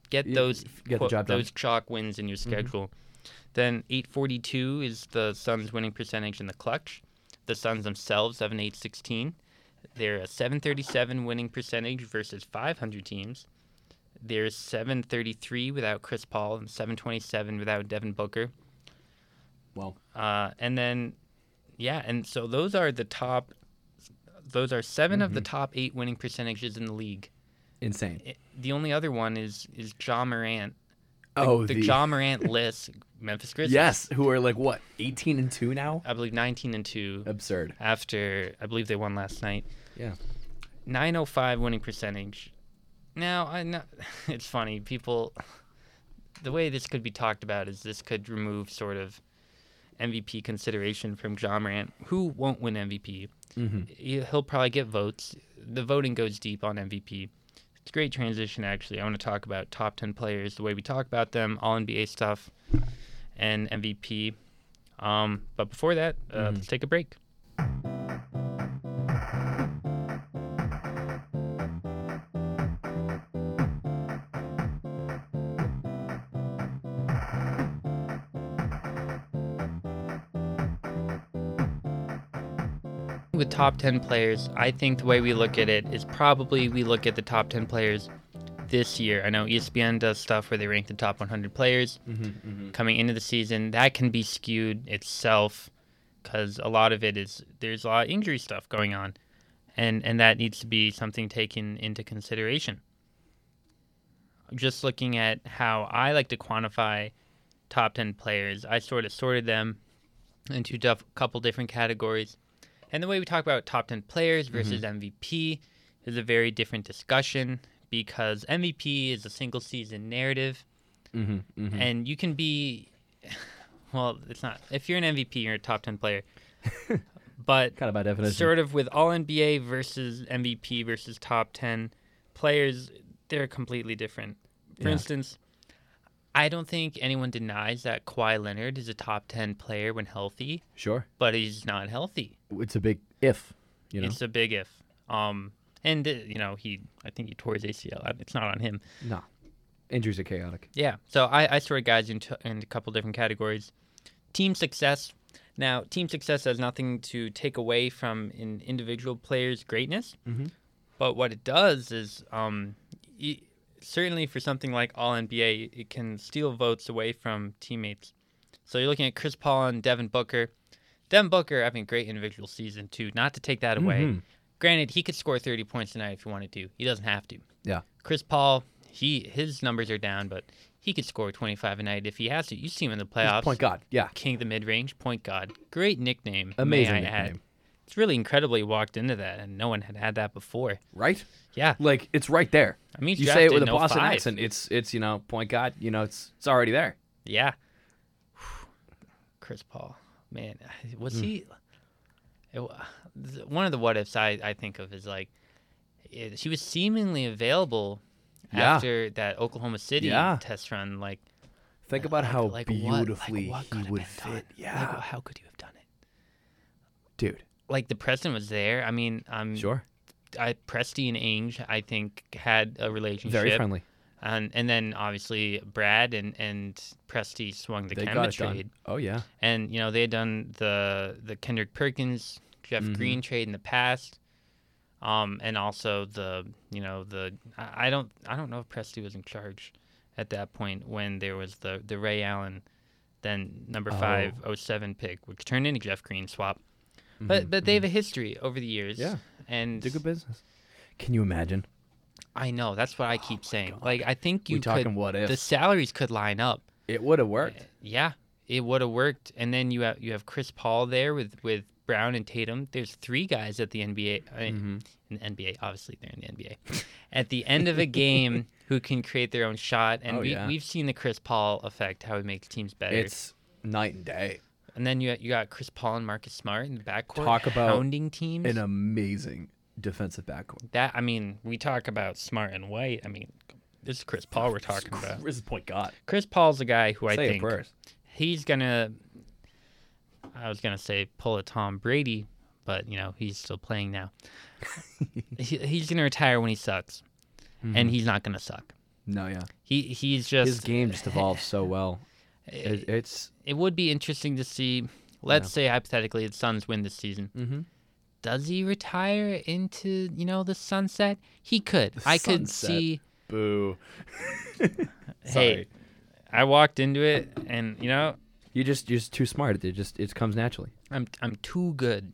get those get the quote, those chalk wins in your Mhm. schedule. Then 842 is the Suns' winning percentage in the clutch. The Suns themselves have an 816. They're a 737 winning percentage versus 500 teams. There's 733 without Chris Paul and 727 without Devin Booker. Well, Uh, and then, yeah, and so those are the top. Those are 7 of the Mhm. top eight winning percentages in the league. insane. I- The only other one is is Ja Morant the, Oh, the the- Ja Morant list, Memphis Grizzlies. Yes, who are like what, 18 and 2 now? I believe 19 and 2 Absurd. after I believe they won last night. Yeah. 905 winning percentage. Now, I know *laughs* it's funny. People, the way this could be talked about is this could remove sort of MVP consideration from Ja Morant, who won't win MVP. Mhm. He'll probably get votes. The voting goes deep on MVP. It's a great transition, actually. I want to talk about top 10 players, the way we talk about them, all NBA stuff, and MVP. Um, but before that, uh, Mhm. let's take a break. With top 10 players, I think the way we look at it is probably we look at the top 10 players this year. I know ESPN does stuff where they rank the top 100 players Mm-hmm, coming into the season. That can be skewed itself because a lot of it is there's a lot of injury stuff going on, and and that needs to be something taken into consideration. Just looking at how I like to quantify top 10 players, I sort of sorted them into a couple different categories. And the way we talk about top 10 players versus MVP is a very different discussion because MVP is a single season narrative Mm-hmm, mm-hmm. and you can be *sighs* well it's not if you're an mvp you're a top 10 player *laughs* but kind of by definition. sort of with all nba versus mvp versus top 10 players they're completely different for Yeah. instance i don't think anyone denies that Kawhi leonard is a top 10 player when healthy Sure. but he's not healthy It's a big if, you know. it's a big if um and uh, you know he i think he tore his acl it's not on him no. Injuries are chaotic. Yeah. So I, I sort of guys into, into a couple different categories. Team success. Now, team success has nothing to take away from an individual player's greatness, Mhm. but what it does is, um, certainly for something like All NBA, it can steal votes away from teammates. So you're looking at Chris Paul and Devin Booker. Devin Booker having a great individual season too. Not to take that away. Mhm. Granted, he could score 30 points tonight if he wanted to. He doesn't have to. Yeah. Chris Paul, he his numbers are down, but he could score 25 a night if he has to. You see him in the He's playoffs. Point God. Yeah. King of the mid range, point God. Great nickname. Amazing I add. It's really incredible he walked into that, and no one had had that before. Right? Yeah. Like it's right there. I mean, you say it with a Boston 05. accent. It's it's you know point God. You know it's it's already there. Yeah. *sighs* Chris Paul, man, *sighs* was Hmm. he? It, one of the what ifs I, I think of is like, it, he was seemingly available Yeah. after that Oklahoma City Yeah. test run. Like, Think about like- how like what- like beautifully what he would fit. done? Yeah, Like, how could you have done it? dude. Like the president was there. I mean, um, Sure. I, Presti and Ainge, I think, had a relationship. Very friendly. And and then obviously Brad and and Presti swung the they Kemba trade. Oh yeah. and you know they had done the the Kendrick Perkins, Jeff Mhm. Green trade in the past, um, and also the you know the I don't I don't know if Presti was in charge at that point when there was the the Ray Allen, then number five oh seven pick, which turned into Jeff Green swap. But Mhm, but they have a history over the years. Yeah. and Did good business. Can you imagine? I know that's what I keep saying. Like I think you we talking could what if? the salaries could line up. it would have worked. Yeah, it would have worked. And then you have you have Chris Paul there with with Brown and Tatum. There's three guys at the NBA. Mean, Mhm. in the NBA, obviously they're in the NBA. *laughs* at the end of a game, *laughs* who can create their own shot, and Oh, we yeah. we've seen the Chris Paul effect, how he makes teams better. It's night and day. and then you you got Chris Paul and Marcus Smart in the backcourt, Talk about hounding teams. An amazing defensive backcourt. that I mean, we talk about Smart and White. I mean, this is Chris Paul we're talking about. This is point God. Chris Paul's a guy who I Say think he's gonna I was gonna say pull a Tom Brady, but you know he's still playing now. *laughs* he, he's gonna retire when he sucks, and he's not gonna suck. No, yeah. He he's just His game just evolves so *laughs* well. It, It, it's it would be interesting to see. Let's say hypothetically the Suns win this season. mm-hmm. Does he retire into you know the sunset? He could. The I could see. boo. *laughs* Hey, I walked into it, and you know You just you're just too smart. It just it comes naturally. I'm I'm too good.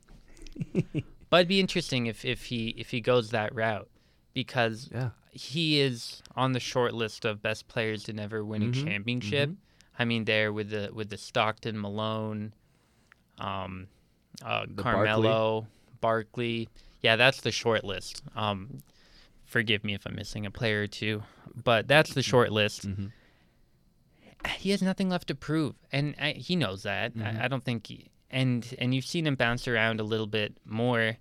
*laughs* but it'd be interesting if, if he if he goes that route, because Yeah. he is on the short list of best players to never win Mhm, a championship. mhm. I mean, there with the with the Stockton, Malone, um, uh, The Carmelo, Barkley. Yeah, that's the short list. Um, forgive me if I'm missing a player or two, but that's the short list. Mhm. He has nothing left to prove, and I, he knows that. Mhm. I, I don't think, he, and and you've seen him bounce around a little bit more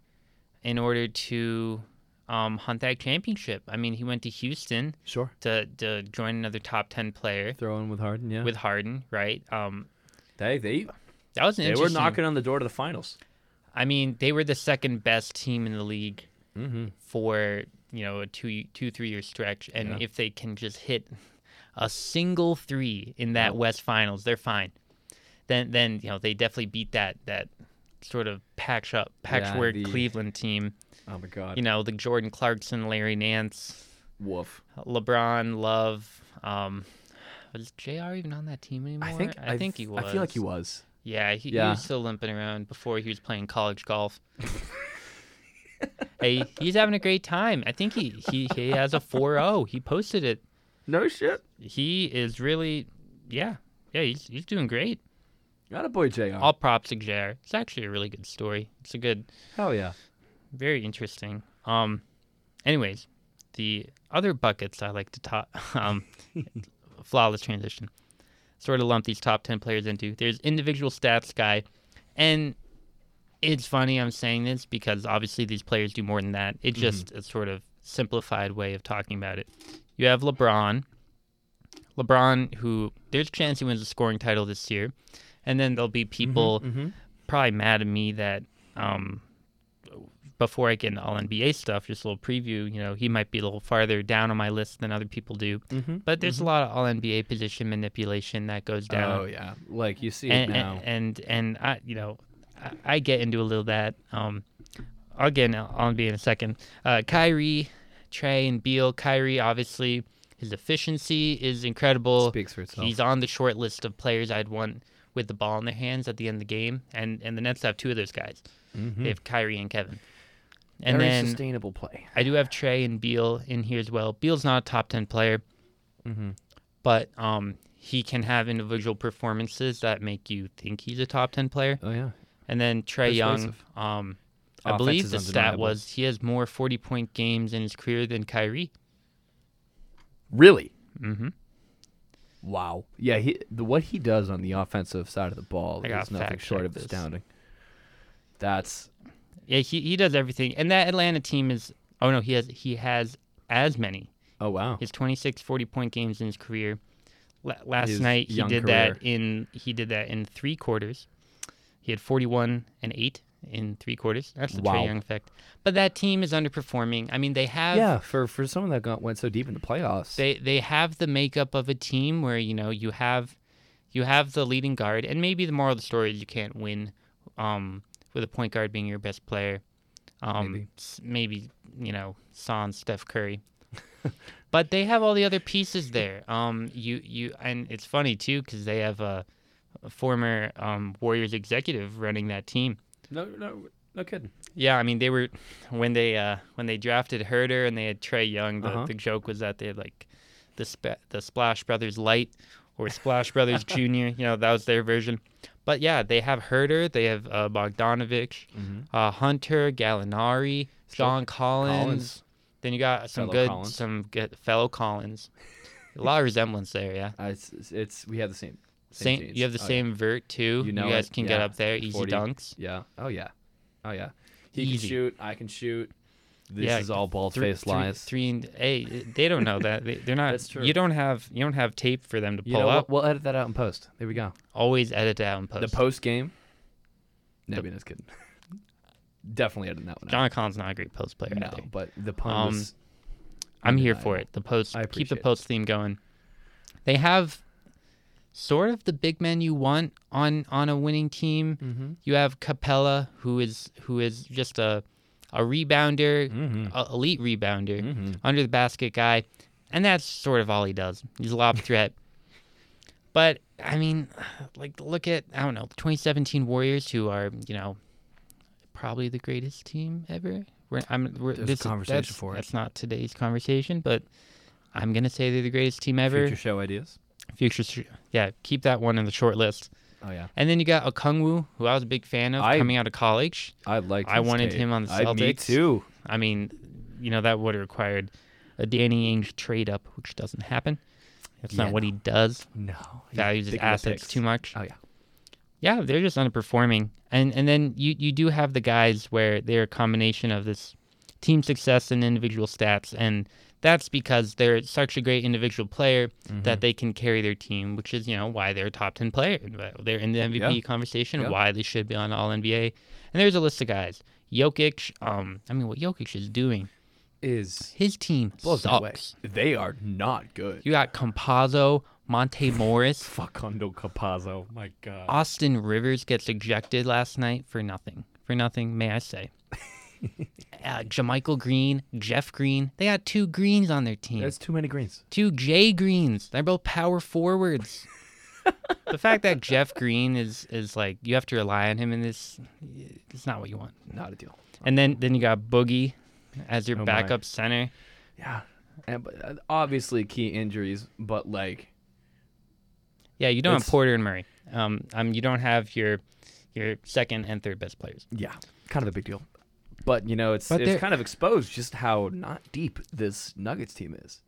in order to um, hunt that championship. I mean, he went to Houston Sure. to to join another top ten player Throw in with Harden. Yeah. with Harden, right? Um, they they that was an they were knocking on the door to the finals. I mean, they were the second best team in the league Mm-hmm. for you know a two two three year stretch, and Yeah. if they can just hit a single three in that. West Finals, they're fine. Then then you know they definitely beat that that sort of patch up patchwork the- Cleveland team. Oh my God. You know the Jordan Clarkson, Larry Nance, Woof. LeBron, Love. Um, was Jr. even on that team anymore? I think I think he was. I feel like he was. Yeah, he, he was still limping around before he was playing college golf. *laughs* hey, he's having a great time. I think he he, he has a 4-0. He posted it. No shit. He is really, yeah, yeah. He's he's doing great. Got a boy, Jr. All props to Jair. It's actually a really good story. It's a good, Hell yeah. very interesting. Um, anyways, the other buckets I like to talk. *laughs* um, *laughs* flawless transition. Sort of lump these top ten players into. There's individual stats guy, and it's funny I'm saying this because obviously these players do more than that. It's just a sort of simplified way of talking about it. You have LeBron. LeBron, who there's a chance he wins the scoring title this year, and then there'll be people Mm-hmm. probably mad at me that um, before I get into all NBA stuff, just a little preview. You know, he might be a little farther down on my list than other people do. Mm-hmm. But there's a lot of all NBA position manipulation that goes down. Oh yeah. Like you see it and, now. and and and I, you know, I, I get into a little that. Um, I'll get into all NBA in a second. Uh, Kyrie, Trae, and Beal. Kyrie, obviously, his efficiency is incredible. Speaks for itself. He's on the short list of players I'd want with the ball in their hands at the end of the game, and and the Nets have two of those guys. Mhm. They have Kyrie and Kevin. And Very then sustainable play. I do have Trae and Beal in here as well. Beal's not a top ten player, Mm-hmm. but um, he can have individual performances that make you think he's a top ten player. Oh yeah. And then Trae Young, um, I believe the stat was he has more forty point games in his career than Kyrie. Really. Mm-hmm. Wow. Yeah. He the what he does on the offensive side of the ball is nothing short of this. astounding. That's Yeah, he, he does everything. And that Atlanta team is oh no, he has he has as many. oh wow. His 26 40 point games in his career. La- last His night he did career. that in he did that in 3 quarters. He had 41 and 8 in 3 quarters. That's the Wow. Trae Young effect. But that team is underperforming. I mean, they have Yeah. For for someone that got went so deep in the playoffs. they they have the makeup of a team where you know you have you have the leading guard and maybe the moral of the story is you can't win um, with a point guard being your best player um, Maybe. maybe you know Son Steph Curry *laughs* but they have all the other pieces there um you you and it's funny too because they have a, a former um, Warriors executive running that team no no no kidding. yeah, I mean they were when they uh when they drafted Huerter and they had Trae Young. The, Uh-huh. the joke was that they had like the the Splash Brothers Light or Splash Brothers *laughs* Junior. You know that was their version. But yeah, they have Huerter, they have uh, Bogdanovic, Mm-hmm. uh, Hunter, Gallinari, Sure. John Collins. Collins. Then you got some Fellow good Collins. some good fellow Collins. A lot of resemblance there, yeah. Uh, it's, it's- it's we have the same. Same, genes. you have the Oh, yeah. same vert too. You know guys it, can get up there, easy 40. dunks. Yeah. Oh yeah. Oh yeah. He Easy. can shoot. I can shoot. This Yeah, is all bald Three- faced lies. Three and hey, they don't know that. They, they're not. *laughs* That's true. You don't have you don't have tape for them to You pull know up. what? We'll edit that out in post. There we go. Always edit that out and post. The post game. No, just kidding. *laughs* Definitely editing that one out. John Collins not a great post player No, either. but the pun Um. I'm here for it. The post. Keep the appreciate it. post theme going. They have sort of the big men you want on on a winning team. Mm-hmm. You have Capela, who is who is just a a rebounder, Mm-hmm. a elite rebounder, Mm-hmm. under the basket guy, and that's sort of all he does. He's a lob *laughs* threat. But I mean, like look at I don't know the 2017 Warriors, who are you know probably the greatest team ever we're, I'm, we're, There's this is- conversation that's, for it. That's not today's conversation, but I'm gonna say they're the greatest team ever. Future show ideas. Future, yeah, keep that one in the short list. Oh yeah, And then you got Okongwu, who I was a big fan of I- coming out of college. I like. I wanted him on the Celtics. I, me too. I mean, you know that would have required a Danny Ainge trade up, which doesn't happen. That's Yeah, not what no. he does. No, Values his big in the assets too much. Oh yeah. Yeah, they're just underperforming. And and then you you do have the guys where they're a combination of this team success and individual stats and that's because they're such a great individual player Mm-hmm. that they can carry their team, which is, you know, why they're a top 10 player. They're in the MVP Yeah. conversation, Yeah. why they should be on All NBA. And there's a list of guys. Jokic, um, I mean, what Jokic is doing, Is his team blows me away. sucks. They are not good. You got Campazzo, Monte *laughs* Morris, Facundo Campazzo. My God. Austin Rivers gets ejected last night for nothing. For nothing, may I say. Uh, JaMychal Green, Jeff Green. They got two Greens on their team. That's too many greens. two Jay Greens. They're both power forwards. *laughs* the fact that Jeff Green is is like you have to rely on him in this, it's not what you want. Not a deal. And then then you got Boogie as your Oh my. backup center. Yeah. And but uh, obviously key injuries, but like Yeah, you don't It's- have Porter and Murray. Um, um, you don't have your your second and third best players. yeah, kind of a big deal. But you know, it's But it's kind of exposed just how not deep this Nuggets team is.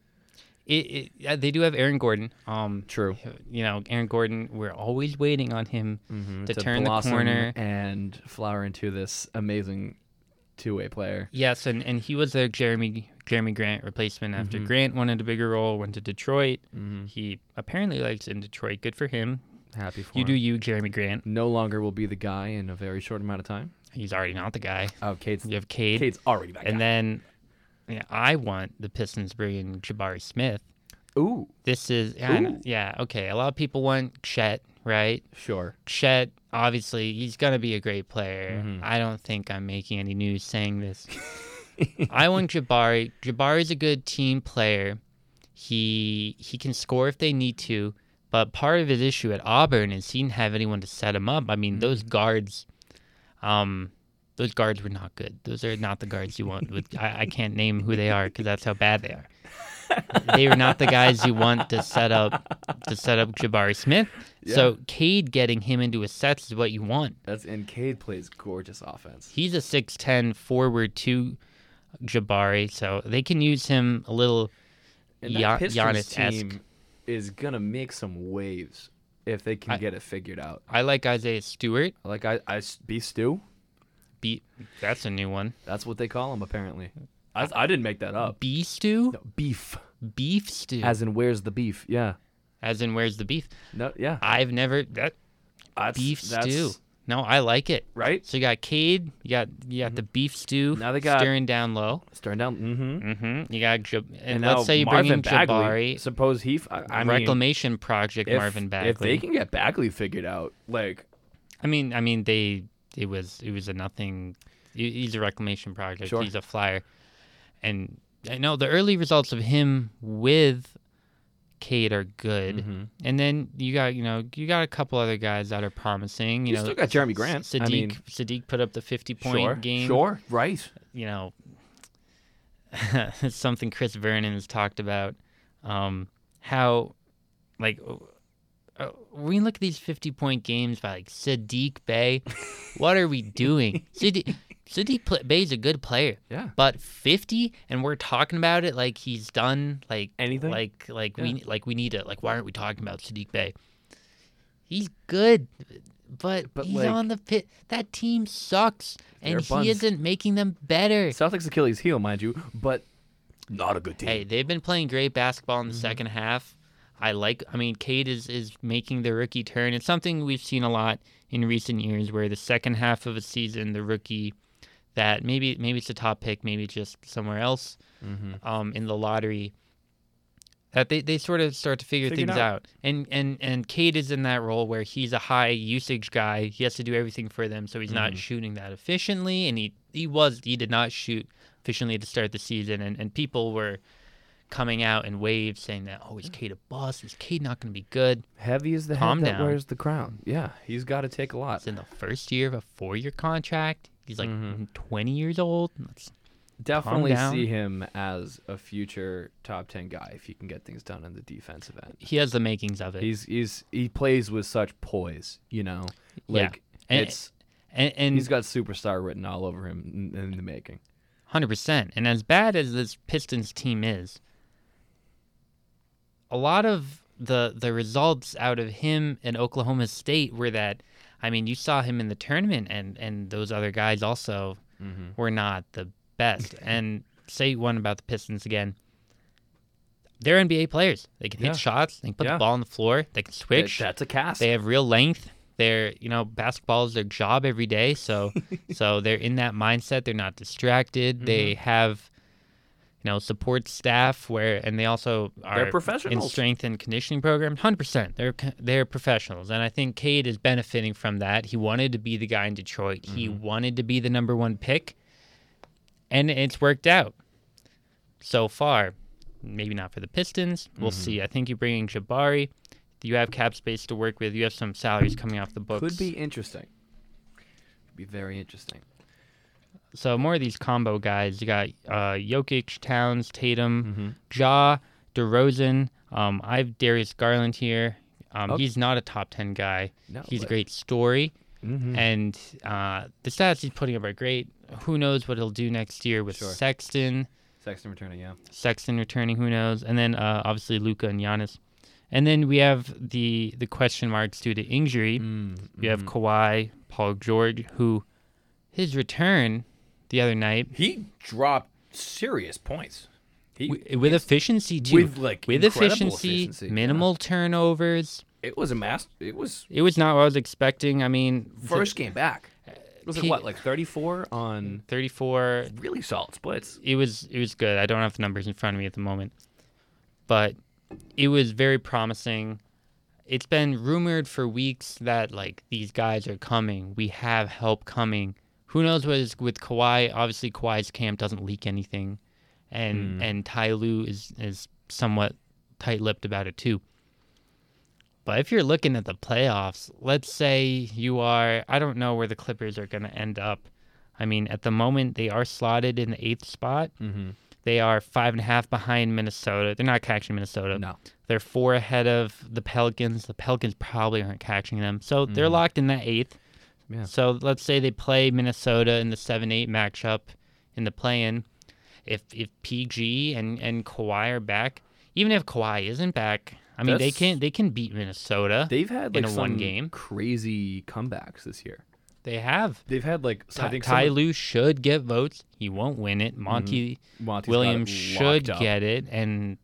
It, it yeah, they do have Aaron Gordon. Um, True. you know, Aaron Gordon. We're always waiting on him Mm-hmm. to, turn the corner. and flower into this amazing two-way player. Yes, and, and he was their Jerami Jerami Grant replacement after Mhm. Grant wanted a bigger role, went to Detroit. Mm-hmm. He apparently likes in Detroit. Good for him. Happy for You him. do you, Jerami Grant. No longer will be the guy in a very short amount of time. He's already not the guy. Oh, Cade's You have Cade, Cade's already that and guy. then yeah, I want the Pistons bringing Jabari Smith. Ooh, This is yeah, know- Ooh. yeah okay. A lot of people want Chet, right? sure. Chet, obviously, he's gonna be a great player. Mhm. I don't think I'm making any news saying this. *laughs* I want Jabari. Jabari's a good team player. He he can score if they need to, but part of his issue at Auburn is he didn't have anyone to set him up. I mean, those guards, um, those guards were not good. Those are not the guards you want. With I, I can't name who they are because that's how bad they are. they are not the guys you want to set up to set up Jabari Smith. So Cade getting him into a sets is what you want. That's and Cade plays gorgeous offense. He's a 6'10 forward to Jabari, so they can use him a little And Ya- that Pistons Giannis-esque. team is gonna make some waves if they can I- get it figured out. I like Isaiah Stewart. Like I, I beef stew. Beat that's a new one. That's what they call him apparently. I, I didn't make that up. Bee stew? No, beef, Beef stew. as in where's the beef? Yeah. As in where's the beef? No. Yeah. I've never that That's, beef that's- stew. No, I like it. Right. So you got Cade, you got you got the beef stew Mm-hmm. Now they got- stirring down low. Stirring down. Mm-hmm. Mm-hmm. You got Jab- and, And let's say you bring Marvin in Bagley. Jabari, Suppose he. f- I, I mean, reclamation project if, Marvin Bagley. if they can get Bagley figured out, like I mean, I mean, they it was it was a nothing. He's a reclamation project. Sure. He's a flyer, and I know the early results of him with Cade are good. Mhm. And then you got you know you got a couple other guys that are promising. You, You know, still got Jerami Grant. Saddiq I mean- Saddiq put up the fifty point sure, game. sure, right. You know, it's *laughs* something Chris Vernon has talked about. Um, how like. Uh, we look at these 50 point games by like Saddiq Bey. What are we doing? *laughs* Saddiq, Saddiq pl- Bey's a good player, Yeah. but 50 and we're talking about it like he's done like Anything? like like we like we need to like why aren't we talking about Saddiq Bey? He's good, but, But, he's like- on the pit. That team sucks, and he buns. isn't making them better. Celtics Achilles heel, mind you, but not a good team. Hey, they've been playing great basketball in the Mm-hmm. second half. I like. I mean, Cade is is making the rookie turn. It's something we've seen a lot in recent years, where the second half of a season, the rookie that maybe maybe it's a top pick, maybe just somewhere else Mm-hmm. um, in the lottery. That they, they sort of start to figure Figure things out. out. And, and and Cade is in that role where he's a high usage guy. He has to do everything for them, so he's not Mhm. shooting that efficiently. And he he was he did not shoot efficiently to start the season. And, and people were coming out in waves saying that oh is Cade a bust? Is Cade not going to be good? Heavy is the Calm head that down. wears the crown. Yeah, he's got to take a lot. It's in the first year of a four year contract. He's like Mhm. 20 years old. Let's Definitely see him as a future top ten guy if he can get things done in the defensive end. He has the makings of it. He's he's he plays with such poise, you know. Yeah. And- it's and and he's got superstar written all over him in, in the making. Hundred percent. And as bad as this Pistons team is, a lot of the the results out of him and Oklahoma State were that. I mean, you saw him in the tournament, and and those other guys also were not the best. *clears throat* and say one about the Pistons again. They're NBA players. They can hit shots. They can put Yeah. the ball on the floor. They can switch. that's a cast. They have real length. They're, you know, basketball is their job every day. So, *laughs* so they're in that mindset. They're not distracted. Mm-hmm. They have, you know, support staff where, and they also are in professionals. strength and conditioning program. Hundred percent. They're they're professionals, and I think Cade is benefiting from that. He wanted to be the guy in Detroit. He Mm-hmm. wanted to be the number one pick, and it's worked out so far. Maybe not for the Pistons. We'll Mm-hmm. see. I think you're bringing Jabari. You have cap space to work with. You have some salaries coming off the books. Could be interesting. Could be very interesting. So more of these combo guys. You got uh, Jokic, Towns, Tatum, Mm-hmm. Ja, DeRozan. Um, I have Darius Garland here. Um, Okay. He's not a top ten guy. No, he's a great story, Mhm. and uh, the stats he's putting up are great. Who knows what he'll do next year with Sure. Sexton? Sexton returning, yeah. Sexton returning, who knows? And then uh, obviously Luka and Giannis. And then we have the the question marks due to injury. Mm, We have mhm. Kawhi, Paul George, who his return the other night He dropped serious points. He, with efficiency too. with like with efficiency, efficiency, yeah. minimal turnovers. It was a mass. It was It was not what I was expecting. I mean, first game back. Uh, it was like He- what, like 34 on 34 really solid splits. it was it was good. I don't have the numbers in front of me at the moment, but it was very promising. It's been rumored for weeks that like these guys are coming. We have help coming. Who knows what is with Kawhi? Obviously, Kawhi's camp doesn't leak anything, and and Ty Lue is is somewhat tight-lipped about it too. But if you're looking at the playoffs, let's say you are, I don't know where the Clippers are going to end up. I mean, at the moment, they are slotted in the eighth spot. Mm-hmm. They are five and a half behind Minnesota. They're not catching Minnesota. No. They're four ahead of the Pelicans. The Pelicans probably aren't catching them. So they're locked in that eighth. Yeah. So let's say they play Minnesota in the 7 8 matchup in the play in. If, if PG and, and Kawhi are back, even if Kawhi isn't back, I mean, they can they can beat Minnesota. They've had In like a one game. crazy comebacks this year. They have. They've had like I Ty, think Ty Lue should get votes. He won't win it. Mm-hmm. Monty Monty's Williams should up. get it, and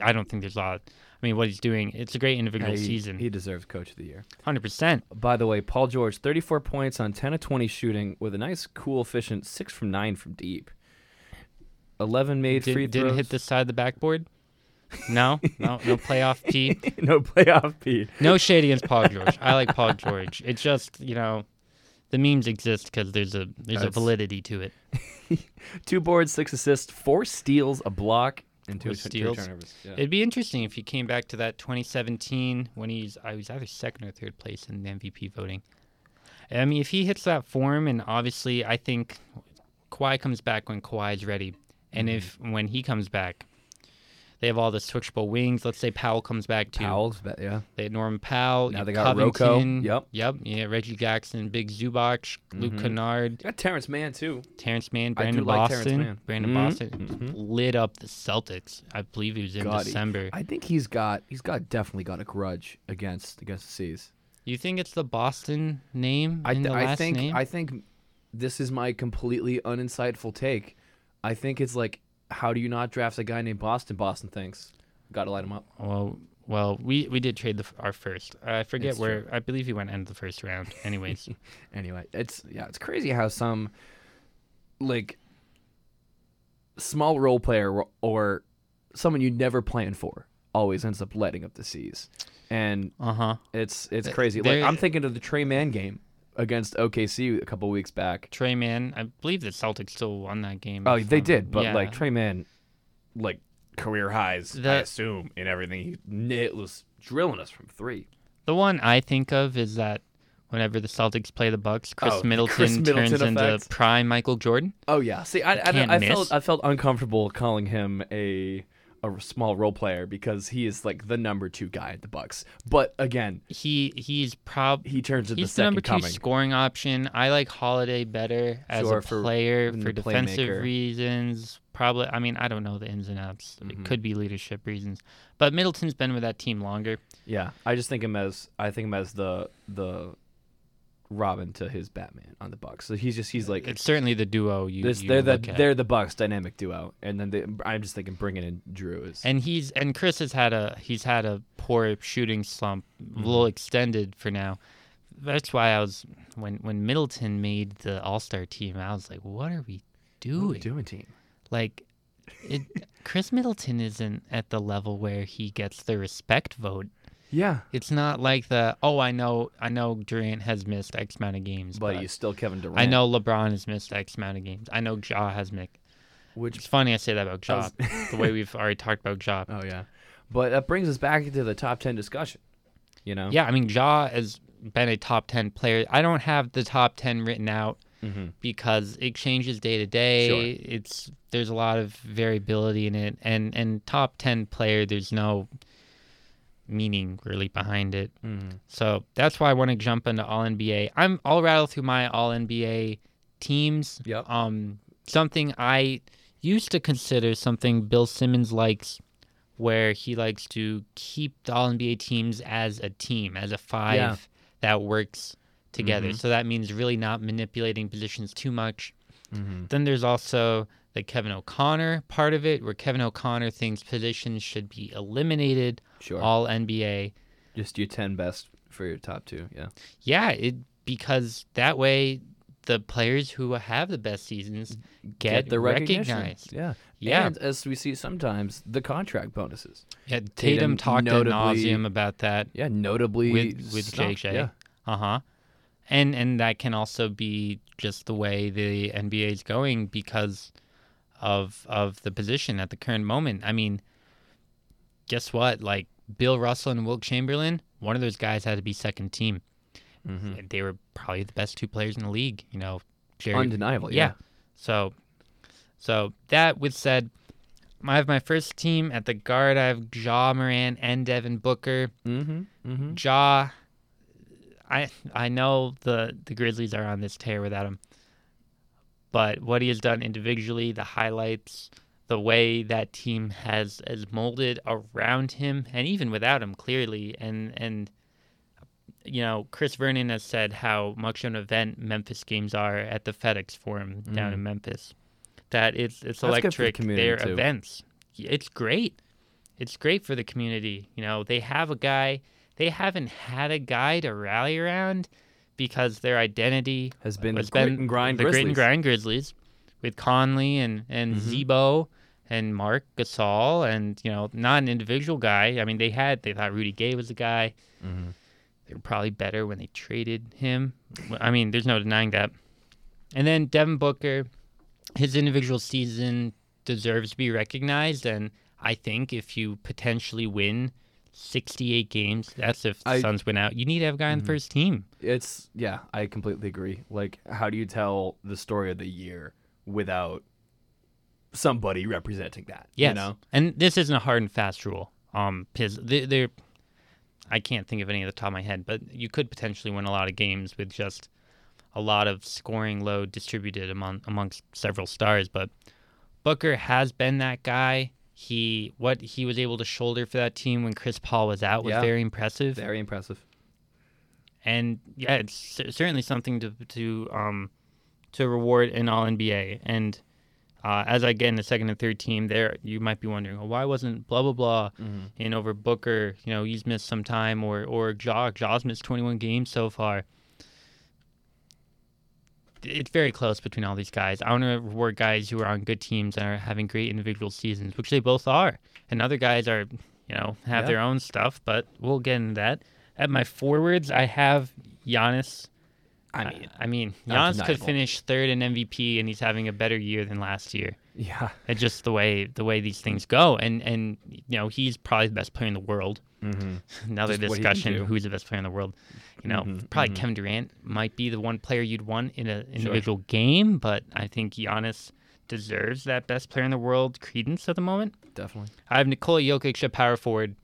I don't think there's a lot. I mean, what he's doing, it's a great Yeah, individual he, season. He deserves coach of the year. Hundred percent. By the way, Paul George, 34 points on 10 of 20 shooting with a nice, cool, efficient 6 from 9 from deep. 11 made free throws. didn't hit the side of the backboard. No, *laughs* no, no playoff P. *laughs* no playoff P. No shade against Paul George. I like Paul George. It's just you know, the memes exist because there's a there's a validity to it. *laughs* Two boards, six assists, four steals, a block, and two, With two steals. turnovers. Yeah. It'd be interesting if he came back to that 2017 when he's I was either second or third place in the MVP voting. I mean, if he hits that form, and obviously I think Kawhi comes back when Kawhi's ready, and mm-hmm. if when he comes back, they have all the switchable wings. Let's say Powell comes back too. Powell's, bet, yeah. They had Norman Powell. Now they have got Rocco. Covington, Yep. Yep. Yeah, Reggie Jackson, Big Zubac, Luke Mhm. Kennard, You got Terrence Mann, too. Terrence Mann, I do Brandon like Terrence Boston. Mann. Brandon Mhm. Boston Mhm. lit up the Celtics. I believe he was in God, he- December. I think he's got he's got definitely got a grudge against against the C's. You think it's the Boston name I, in th- the I last think name? I think this is my completely uninsightful take. I think it's like how do you not draft a guy named Boston? Boston thinks. Got to light him up. well, well, we we did trade the, our first. I forget It's where. I believe he went end of the first round. *laughs* Anyways, Anyway, it's yeah, it's crazy how some like small role player or, or someone you never planned for always ends up lighting up the C's, and uh huh. it's it's crazy. Like I'm thinking of the Tre Mann game against OKC a couple weeks back. Tre Mann. I believe the Celtics still won that game. Oh, they did, but yeah. like Tre Mann, like career highs, I assume, in everything. He na- was drilling us from three. The one I think of is that whenever the Celtics play the Bucks. Khris Oh, Middleton Khris Middleton turns into prime Michael Jordan. Oh yeah. See, I I, Can't I felt I felt uncomfortable calling him a a small role player because he is like the number two guy at the Bucks. But again, He he's prob he turns into he's the the number second two coming. scoring option. I like Holiday better as Sure, a for player being for defensive playmaker. reasons. Probably, I mean, I don't know the ins and outs. Mhm. It could be leadership reasons, but Middleton's been with that team longer. Yeah, I just think him as I think him as the the Robin to his Batman on the Bucks. So he's just he's like It's certainly the duo you. this. you They're the at. they're the Bucks dynamic duo, and then they, I'm just thinking bringing in Drew is and he's and Khris has had a he's had a poor shooting slump, a little Mm-hmm. extended for now. That's why I was when when Middleton made the All Star team, I was like, what are we what are we doing? doing team. Like, it, *laughs* Khris Middleton isn't at the level where he gets the respect vote. Yeah, It's not like the oh I know I know Durant has missed X amount of games, but but, you still Kevin Durant. I know LeBron has missed X amount of games. I know Ja has missed. which It's funny I say that about Ja, was- the way we've already talked about Ja. *laughs* Oh yeah, but that brings us back into the top ten discussion. You know. Yeah, I mean Ja has been a top ten player. I don't have the top ten written out Mm-hmm. because it changes day to day. It's there's a lot of variability in it, and and top ten player there's no meaning really behind it. Mm-hmm. So that's why I want to jump into All NBA. I'm I'll rattle through my All NBA teams. Yep. Um, something I used to consider something Bill Simmons likes, where he likes to keep the All NBA teams as a team, as a five Yeah. that works together. Mhm. So that means really not manipulating positions too much. Mm-hmm. Then there's also the Kevin O'Connor part of it, where Kevin O'Connor thinks positions should be eliminated, Sure. all NBA. just your ten best for your top two. Yeah. Yeah, it because that way the players who have the best seasons get, the recognition. recognized. Yeah. Yeah. And as we see sometimes, the contract bonuses. Yeah, Tatum, Tatum talked notably- ad nauseum about that Yeah, notably with with JJ. Yeah. Uh huh. And and that can also be just the way the NBA is going because of of the position at the current moment. I mean, guess what? Like Bill Russell and Wilt Chamberlain, one of those guys had to be second team. Mm-hmm. They were probably the best two players in the league. You know, Jerry Undeniably. yeah. Yeah. So, so that with said, I have my first team at the guard. I have Ja Morant and Devin Booker. Mm-hmm. Mm-hmm. Ja, I I know the the Grizzlies are on this tear without him, but what he has done individually, the highlights, the way that team has has molded around him, and even without him, clearly, and and you know, Chris Vernon has said how much of an event Memphis games are at the FedEx Forum down Mm. in Memphis. That it's it's That's the electric. community, Their too. events, it's great. It's great for the community. You know, they have a guy. They haven't had a guy to rally around because their identity Has been has been and grind the grit and Grizzlies. grind Grizzlies with Conley and and Mhm. Z-Bo and Mark Gasol and you know not an individual guy. I mean they had they thought Rudy Gay was the guy. Mhm. They were probably better when they traded him. I mean there's no denying that. And then Devin Booker, his individual season deserves to be recognized and I think if you potentially win 68 games, that's if the I- Suns win out. You need to have a guy on the Mhm. first team. It's yeah, I completely agree. Like, how do you tell the story of the year without somebody representing that? Yes. You know? And this isn't a hard and fast rule. Um, because they, they're, I can't think of any at the top of my head, but you could potentially win a lot of games with just a lot of scoring load distributed among amongst several stars. But Booker has been that guy. He what he was able to shoulder for that team when Chris Paul was out was Yeah. very impressive. Very impressive. and yeah, it's cer- certainly something to to um to reward in all NBA. And uh, as I get in the second and third team, there you might be wondering, well, why wasn't blah blah blah Mhm. in over Booker? You know, he's missed some time, or or Ja Ja's missed 21 games so far. It's very close between all these guys. I want to reward guys who are on good teams and are having great individual seasons, which they both are. And other guys are, you know, have Yeah. their own stuff, but we'll get into that. At my forwards, I have Giannis I mean, I mean, Giannis could finish third in MVP, and he's having a better year than last year. yeah. It's just the way the way these things go, and and you know he's probably the best player in the world. Mm-hmm. *laughs* Another Just discussion: who's the best player in the world? You know, Mhm, probably mhm. Kevin Durant might be the one player you'd want in an individual game, but I think Giannis deserves that best player in the world credence at the moment. Definitely. I have Nikola Jokic at power forward.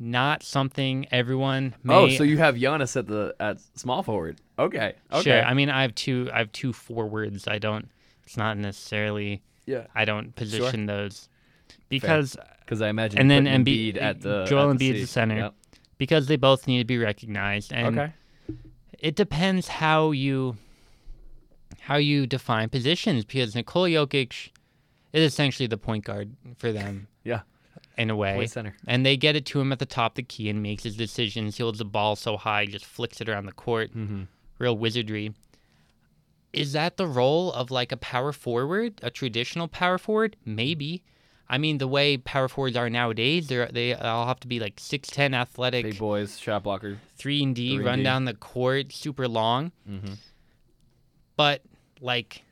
Not something everyone may. Oh, so you have Giannis at the at small forward. Okay. Okay. Sure. I mean, I have two. I have two forwards. I don't. It's not necessarily. yeah. I don't position those because Because I imagine. And then put Embiid- at the Joel at the Embiid's the center. Yep. because they both need to be recognized, and Okay. it depends how you how you define positions. Because Nikola Jokic is essentially the point guard for them. *laughs* Yeah. In a way, Play center. and they get it to him at the top of the key and makes his decisions. He holds the ball so high, just flicks it around the court. Mm-hmm. Real wizardry. Is that the role of like a power forward, a traditional power forward? Maybe. I mean, the way power forwards are nowadays, they they all have to be like six ten, athletic, Big boys, shot blocker. three and D, Three and run D. down the court, super long. Mm-hmm. But like,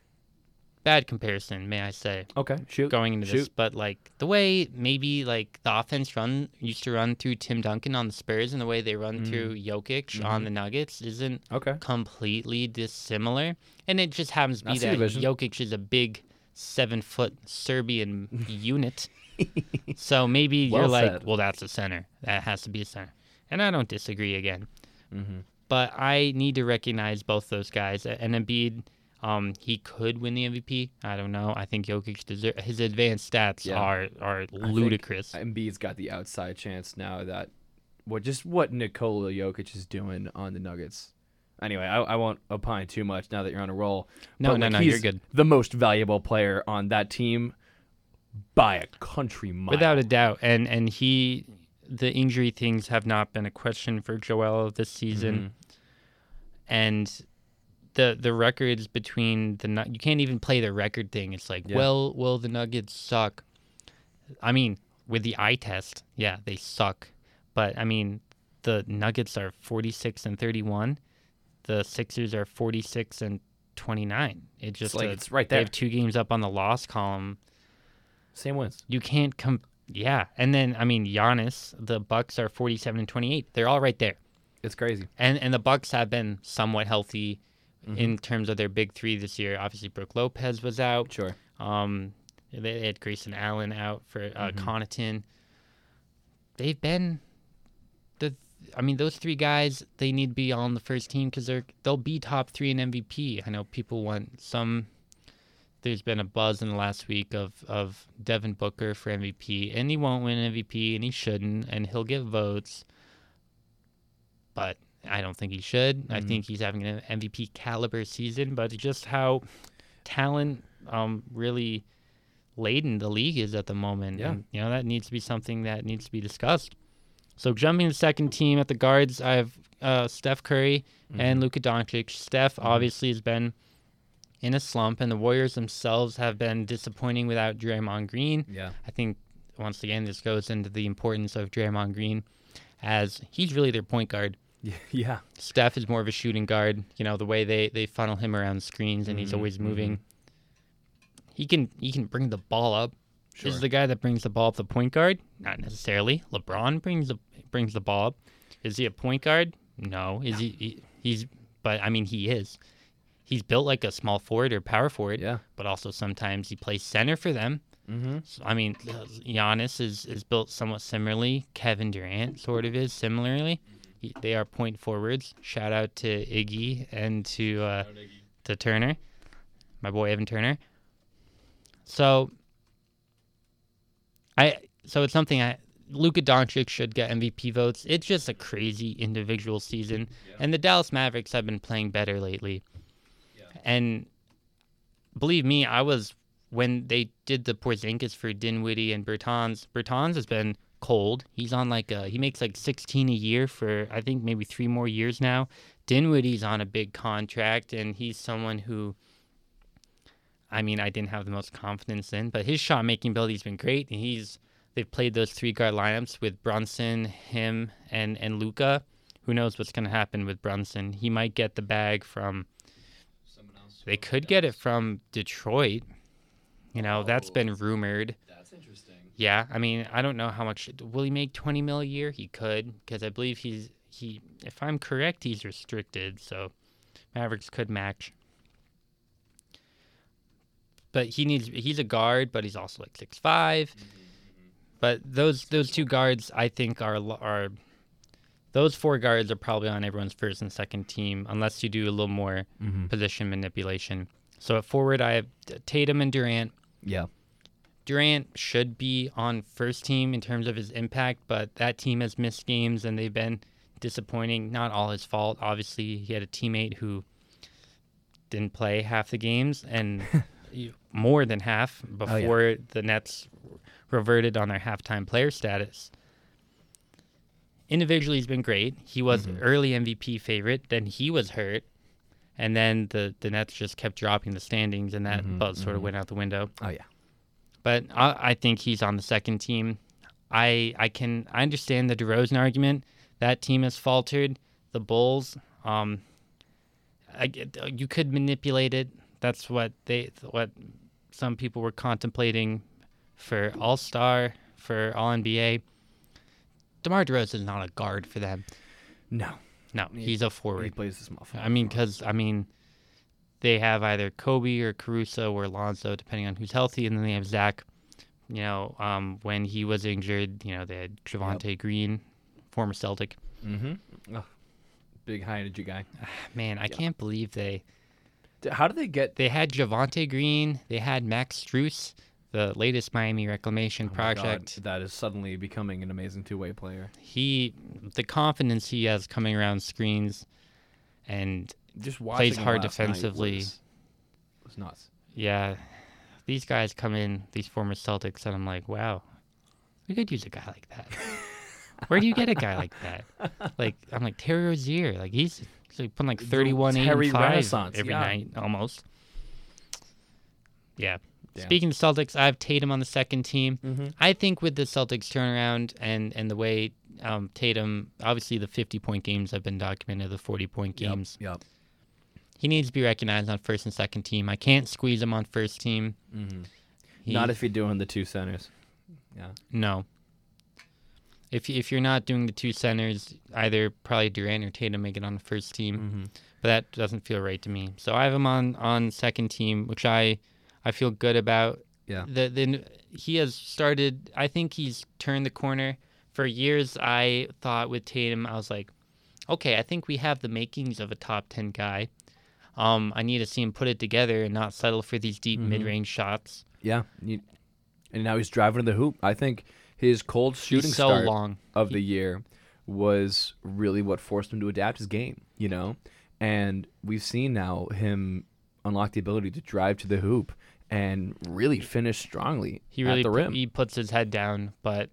bad comparison, may I say? Okay. Shoot. going into this, but like the way maybe like the offense run used to run through Tim Duncan on the Spurs and the way they run Mm. through Jokic on the Nuggets isn't Okay. completely dissimilar. And it just happens to be that. Jokic is a big seven foot Serbian *laughs* unit. So maybe you're Well like, well, that's a center. That has to be a center. And I don't disagree again. Mm-hmm. But I need to recognize both those guys. And Embiid, um, he could win the MVP. I don't know. I think Jokic deserves his advanced stats Yeah. are are ludicrous. Embiid's got the outside chance now that what just what Nikola Jokic is doing on the Nuggets. Anyway, I, I won't opine too much now that you're on a roll. No, but, no, like, no, he's you're good. The most valuable player on that team by a country mile. Without a doubt. And and he the injury things have not been a question for Joel this season. Mm-hmm. And the the records between the you can't even play the record thing. It's like, Yeah. well, well, the Nuggets suck. I mean, with the eye test, yeah, they suck. But I mean, the Nuggets are 46 and 31. The Sixers are 46 and 29. It just like uh, it's right they have two games up on the loss column. Same wins. You can't come. Yeah, and then I mean, Giannis, the Bucks are 47 and 28. They're all right there It's crazy. and and the Bucks have been somewhat healthy Mm-hmm. in terms of their big three this year. Obviously, Brook Lopez was out. Sure. Um, they, they had Grayson Allen out for uh, Mm-hmm. Connaughton. They've been the. I mean, those three guys they need to be on the first team because they're they'll be top three in MVP. I know people want some. There's been a buzz in the last week of of Devin Booker for MVP, and he won't win MVP, and he shouldn't, and he'll get votes. But I don't think he should. I Mhm. think he's having an MVP caliber season, but just how talent um, really laden the league is at the moment. Yeah. And, you know, that needs to be something that needs to be discussed. So jumping to the second team at the guards, I have uh, Steph Curry Mm-hmm. and Luka Doncic. Steph obviously has been in a slump, and the Warriors themselves have been disappointing without Draymond Green. Yeah. I think once again this goes into the importance of Draymond Green, as he's really their point guard. *laughs* Yeah. Steph is more of a shooting guard. You know the way they they funnel him around screens, and he's Mhm, always moving. He can he can bring the ball up. Sure. Is the guy that brings the ball up the point guard? Not necessarily. LeBron brings the brings the ball up. Is he a point guard? No. Is he, he? He's. But I mean, he is. He's built like a small forward or power forward. Yeah. But also sometimes he plays center for them. Mm-hmm. So, I mean, Giannis is, is built somewhat similarly. Kevin Durant sort of is similarly. He, they are point forwards. Shout out to Iggy and to uh, to Turner, my boy Evan Turner. So, I so it's something I Luka Doncic should get MVP votes. It's just a crazy individual season, and the Dallas Mavericks have been playing better lately. And believe me, I was when they did the Porzingis for Dinwiddie and Bertans. Bertans has been cold. He's on like a, he makes like 16 a year for I think maybe three more years now. Dinwiddie's on a big contract, and he's someone who. I mean, I didn't have the most confidence in, but his shot making ability's been great, and he's they've played those three guard lineups with Brunson, him, and and Luka, who knows what's going to happen with Brunson? He might get the bag from. They could get it from Detroit. You know, that's been rumored. That's interesting. Yeah, I mean, I don't know how much will he make 20 mil a year? He could because I believe he's he if I'm correct, he's restricted, so Mavericks could match. But he needs he's a guard, but he's also like six-five. But those those two guards I think are are those four guards are probably on everyone's first and second team unless you do a little more Mm-hmm. position manipulation. So at forward I have Tatum and Durant. Yeah. Durant should be on first team in terms of his impact, but that team has missed games and they've been disappointing. Not all his fault. Obviously, he had a teammate who didn't play half the games and y- *laughs* more than half before the Nets reverted on their halftime player status. Individually, he's been great. He was Mhm. early MVP favorite. Then he was hurt, and then the the Nets just kept dropping the standings, and that Mhm, buzz sort of mhm. went out the window Oh yeah. but I, I think he's on the second team. I I can I understand the DeRozan argument. That team has faltered. The Bulls, um, I you could manipulate it. That's what they what some people were contemplating for All Star for All NBA. DeMar DeRozan is not a guard for them. No. No, He- he's a forward. He plays the small forward. I mean, because I mean, they have either Coby or Caruso or Lonzo, depending on who's healthy, and then they have Zach. You know, um, when he was injured, you know they had Javonte Green, former Celtic. Mm-hmm. Oh, big high energy guy. Man, I Yeah. can't believe they How did they get they had Javonte Green, they had Max Strus, the latest Miami Reclamation Oh my God, project. that is suddenly becoming an amazing two-way player? He, the confidence he has coming around screens, and Just Plays hard defensively. was, was nuts. Yeah, these guys come in, these former Celtics, and I'm like, wow, we could use a guy like that. *laughs* Where do you get a guy like that? Like, I'm like Terry Rozier. Like he's, he's putting like The 31, 8, Terry and 5 Renaissance, every yeah. night almost. Yeah. Speaking of Celtics, I have Tatum on the second team. Mm-hmm. I think with the Celtics turnaround and and the way um, Tatum, obviously the 50 point games have been documented, the 40 point games. Yep. He needs to be recognized on first and second team. I can't squeeze him on first team. Mm-hmm. He- Not if you're doing the two centers. Yeah. No. If if you're not doing the two centers, either probably Durant or Tatum make it on the first team, Mm-hmm. but that doesn't feel right to me. So I have him on on second team, which I I feel good about. Yeah. The then he has started. I think he's turned the corner. For years, I thought with Tatum, I was like, okay, I think we have the makings of a top ten guy. Um, I need to see him put it together and not settle for these deep Mhm. mid-range shots. Yeah. And now he's driving to the hoop. I think his cold shooting He's so start long. of the year was really what forced him to adapt his game, you know? And we've seen now him unlock the ability to drive to the hoop and really finish strongly He really at the rim. he puts his head down, but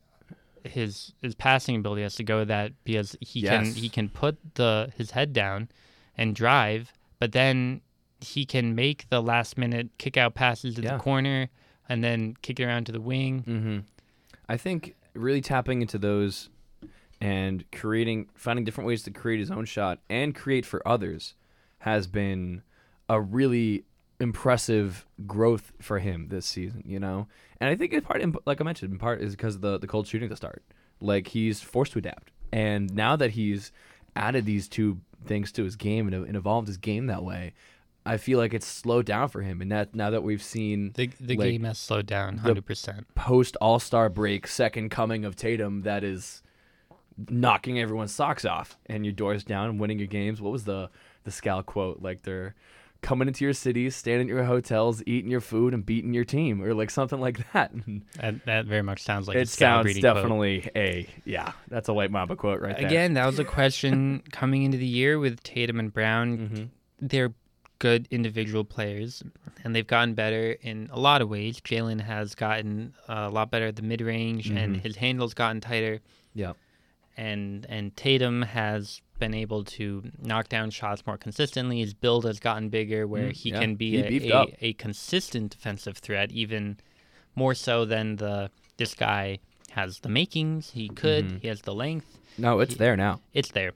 his his passing ability has to go with that because he Yes. can he can put the his head down and drive, but then he can make the last minute kick out passes to Yeah. the corner and then kick it around to the wing. Mm-hmm. I think really tapping into those and creating, finding different ways to create his own shot and create for others has been a really impressive growth for him this season, you know? And I think in part, like I mentioned, in part is because of the, the cold shooting at the start. Like he's forced to adapt. And now that he's added these two things to his game and, and evolved his game that way, I feel like it's slowed down for him. And that now that we've seen The the Like, game has slowed down hundred percent. post All Star break second coming of Tatum that is knocking everyone's socks off and your doors down winning your games. What was the the scout quote? Like they're coming into your cities, staying in your hotels, eating your food, and beating your team, or like something like that. *laughs* That, that very much sounds like it Scal sounds Breeding quote. definitely a yeah. That's a white mamba quote right there. Again, that was a question *laughs* coming into the year with Tatum and Brown. hmm they're good individual players, and they've gotten better in a lot of ways. Jaylen has gotten uh, a lot better at the mid range, and Mhm. his handle's gotten tighter. Yeah, And and Tatum has been able to knock down shots more consistently. His build has gotten bigger, where Mm, he yeah. can be He a, a, a consistent defensive threat, even more so than the this guy has the makings. He could. Mhm. He has the length. No, it's He- there now. It's there.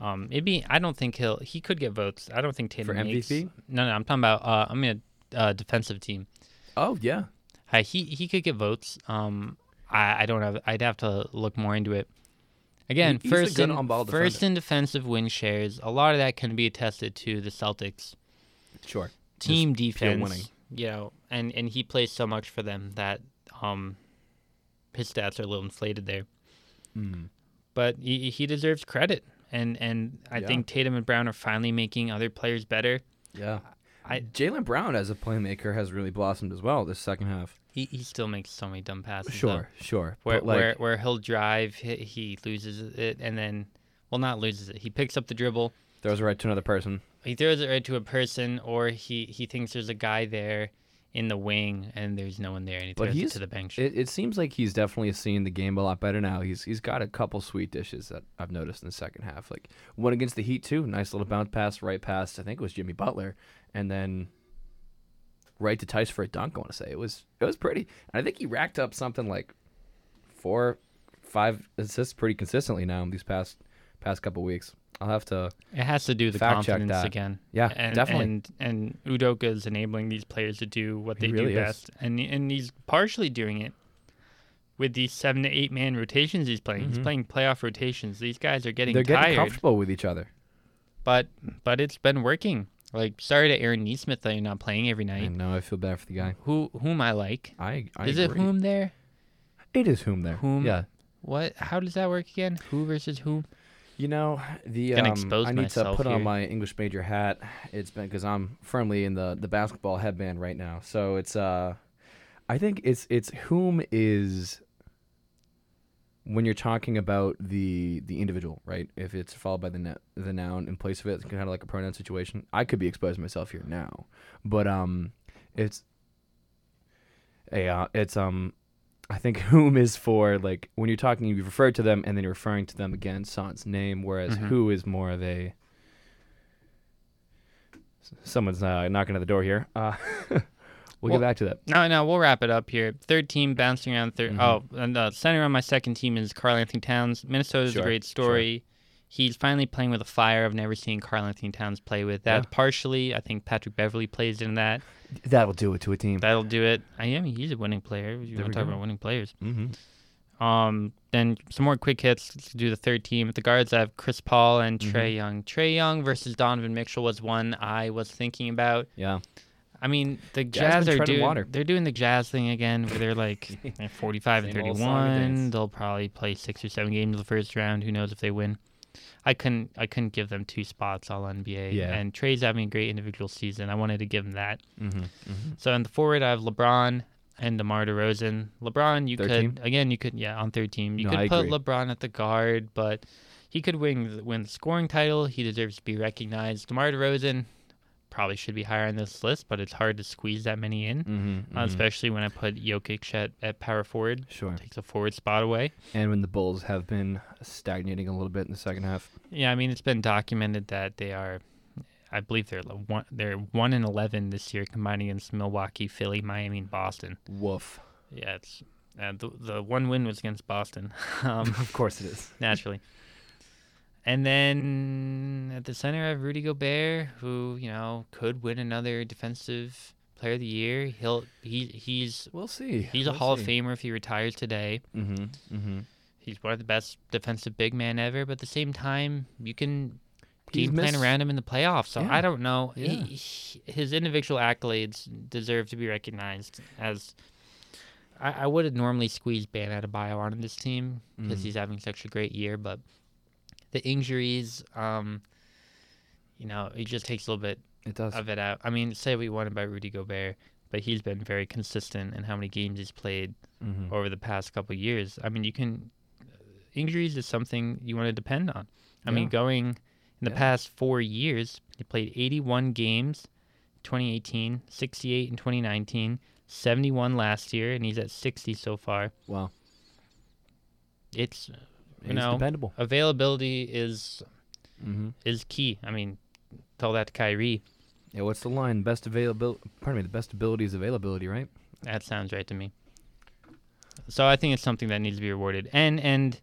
Um, maybe I don't think he'll. He could get votes. I don't think Tatum For makes- MVP? No, no, I'm talking about. Uh, I'm in a uh, defensive team. Oh yeah. Uh, he he could get votes. Um, I, I don't have. I'd have to look more into it. Again, He- first in, first in defensive win shares. A lot of that can be attested to the Celtics Sure. team pure defense. winning. You know, and and he plays so much for them that um, his stats are a little inflated there. Mm. But he, he deserves credit, and and I Yeah. think Tatum and Brown are finally making other players better. Yeah. I- Jaylen Brown as a playmaker has really blossomed as well this second half. He he still makes so many dumb passes. though. Sure, sure. where like, where where he'll drive, he, he loses it, and then well, not loses it. He picks up the dribble, throws it right to another person. he throws it right to a person, or he he thinks there's a guy there in the wing, and there's no one there, and he throws it to the bench. It, it seems like he's definitely seeing the game a lot better now. He's he's got a couple sweet dishes that I've noticed in the second half. Like one against the Heat too, nice little bounce pass right past I think it was Jimmy Butler, and then right to Theis for a dunk. I want to say it was it was pretty. And I think he racked up something like four, five assists pretty consistently now in these past past couple weeks. I'll have to it has to do the fact check confidence that. again. yeah and, definitely And and Udoka is enabling these players to do what they really do is. best, and and he's partially doing it with these seven to eight man rotations he's playing. He's Mhm. playing playoff rotations. These guys are getting they're getting comfortable with each other. but but it's been working. Like sorry to Aaron Nesmith that you're not playing every I night. know I feel bad for the guy. Who whom I like. I, I is agree. it whom there? It is whom there. Whom? Yeah. What? How does that work again? Who versus whom? You know, the um, I need to put on my English major hat. It's been because I'm firmly in the the basketball headband right now. So it's uh, I think it's it's whom is when you're talking about the the individual, right? If it's followed by the net, the noun in place of it, it's kind of like a pronoun situation. I could be exposing myself here now, but um, it's a uh, it's um. I think *laughs* whom is for like when you're talking, you refer to them and then you're referring to them again, son's name, whereas Mhm. who is more of a. Someone's uh, knocking at the door here. Uh, we'll, *laughs* Well- get back to that. No, no, we'll wrap it up here. Third team bouncing around. 3rd Mhm. Oh, and the center on my second team is Karl-Anthony Towns. Minnesota's Sure, a great story. He's finally playing with a fire I've never seen Karl-Anthony Towns play with. That Yeah. partially, I think Patrick Beverley plays in that. That'll do it to a team. That'll do it. I am. He's a winning player. You There want we to talk go. about winning players? mm-hmm. Um, then some more quick hits to do the third team. At the guards, I have Chris Paul and Mhm. Trae Young. Trae Young versus Donovan Mitchell was one I was thinking about. Yeah. I mean, the Jazz Jazz, are doing water. they're doing the Jazz thing again, where they're like *laughs* they're 45 and Same old song and 31. They'll probably play six or seven games in the first round. Who knows if they win? I couldn't I couldn't give them two spots all NBA. Yeah. And Trae's having a great individual season. I wanted to give him that. Mm-hmm. Mm-hmm. So in the forward, I have LeBron and DeMar DeRozan. LeBron, you Third could team? again, you could yeah on third team. You No, could I put agree. LeBron at the guard, but he could win win the scoring title. He deserves to be recognized. DeMar DeRozan probably should be higher on this list, but it's hard to squeeze that many in, Mm-hmm. uh, especially when I put Jokic at, at power forward. Sure. Takes a forward spot away. And when the Bulls have been stagnating a little bit in the second half. Yeah, I mean it's been documented that they are. I believe they're one. They're one in eleven this year, combining against Milwaukee, Philly, Miami, and Boston. Woof. Yeah, it's uh, the the one win was against Boston, *laughs* um, *laughs* of course it is. *laughs* naturally. And then at the center, I have Rudy Gobert, who you know could win another Defensive Player of the Year. He'll he he's We'll see. he's a Hall of Famer if he retires today. Mm-hmm. Mm-hmm. He's one of the best defensive big men ever. But at the same time, you can He's game plan around him in the playoffs. So Yeah. I don't know. Yeah. He, he- his individual accolades deserve to be recognized. As I, I would have normally squeezed Bam Adebayo on this team because Mhm. he's having such a great year, but the injuries, um, you know, it just takes a little bit It does. of it out. I mean, say we won by Rudy Gobert, but he's been very consistent in how many games he's played mm-hmm. over the past couple of years. I mean, you can injuries is something you want to depend on. I mean, going in the Yeah. past 4 years, he played 81 games 2018, 68 in 2019, 71 last year and he's at 60 so far. Wow. It's He's know, dependable. availability is Mm-hmm. is key. I mean, tell that to Kyrie. Yeah. What's the line? Best availability. Pardon me. The best ability is availability, right? That sounds right to me. So I think it's something that needs to be rewarded. And and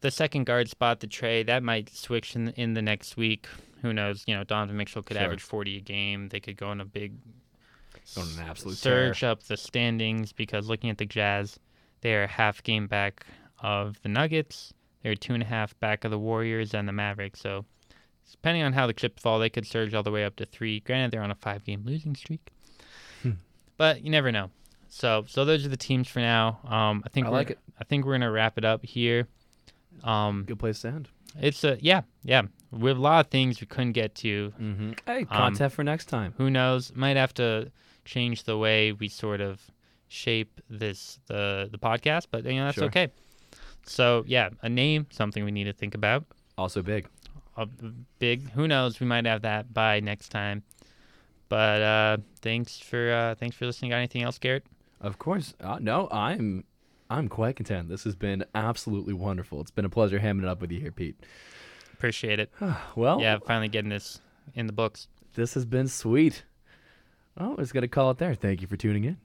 the second guard spot, the trade that might switch in in the next week. Who knows? You know, Donovan Mitchell could Sure. average 40 a game. They could go on a big On an absolute surge up the standings because looking at the Jazz, they're half game back of the Nuggets. They're two and a half back of the Warriors and the Mavericks. So, depending on how the chips fall, they could surge all the way up to three. Granted, they're on a five game losing streak, Hmm. but you never know. So, so those are the teams for now. Um, I think I we're- like it. I think we're gonna wrap it up here. Um, Good place to end. it's a yeah, yeah. We have a lot of things we couldn't get to. Mm-hmm. Hey, Um, content for next time. Who knows? Might have to change the way we sort of shape this the the podcast, but you know that's Sure. okay. So yeah, a name, something we need to think about. Also big. A big, who knows? We might have that by next time. But uh, thanks for uh, thanks for listening. Got anything else, Garrett? Of course. Uh, no, I'm I'm quite content. This has been absolutely wonderful. It's been a pleasure hamming it up with you here, Pete. Appreciate it. *sighs* Well, Yeah, finally getting this in the books. this has been sweet. Oh, I was gonna call it there. Thank you for tuning in.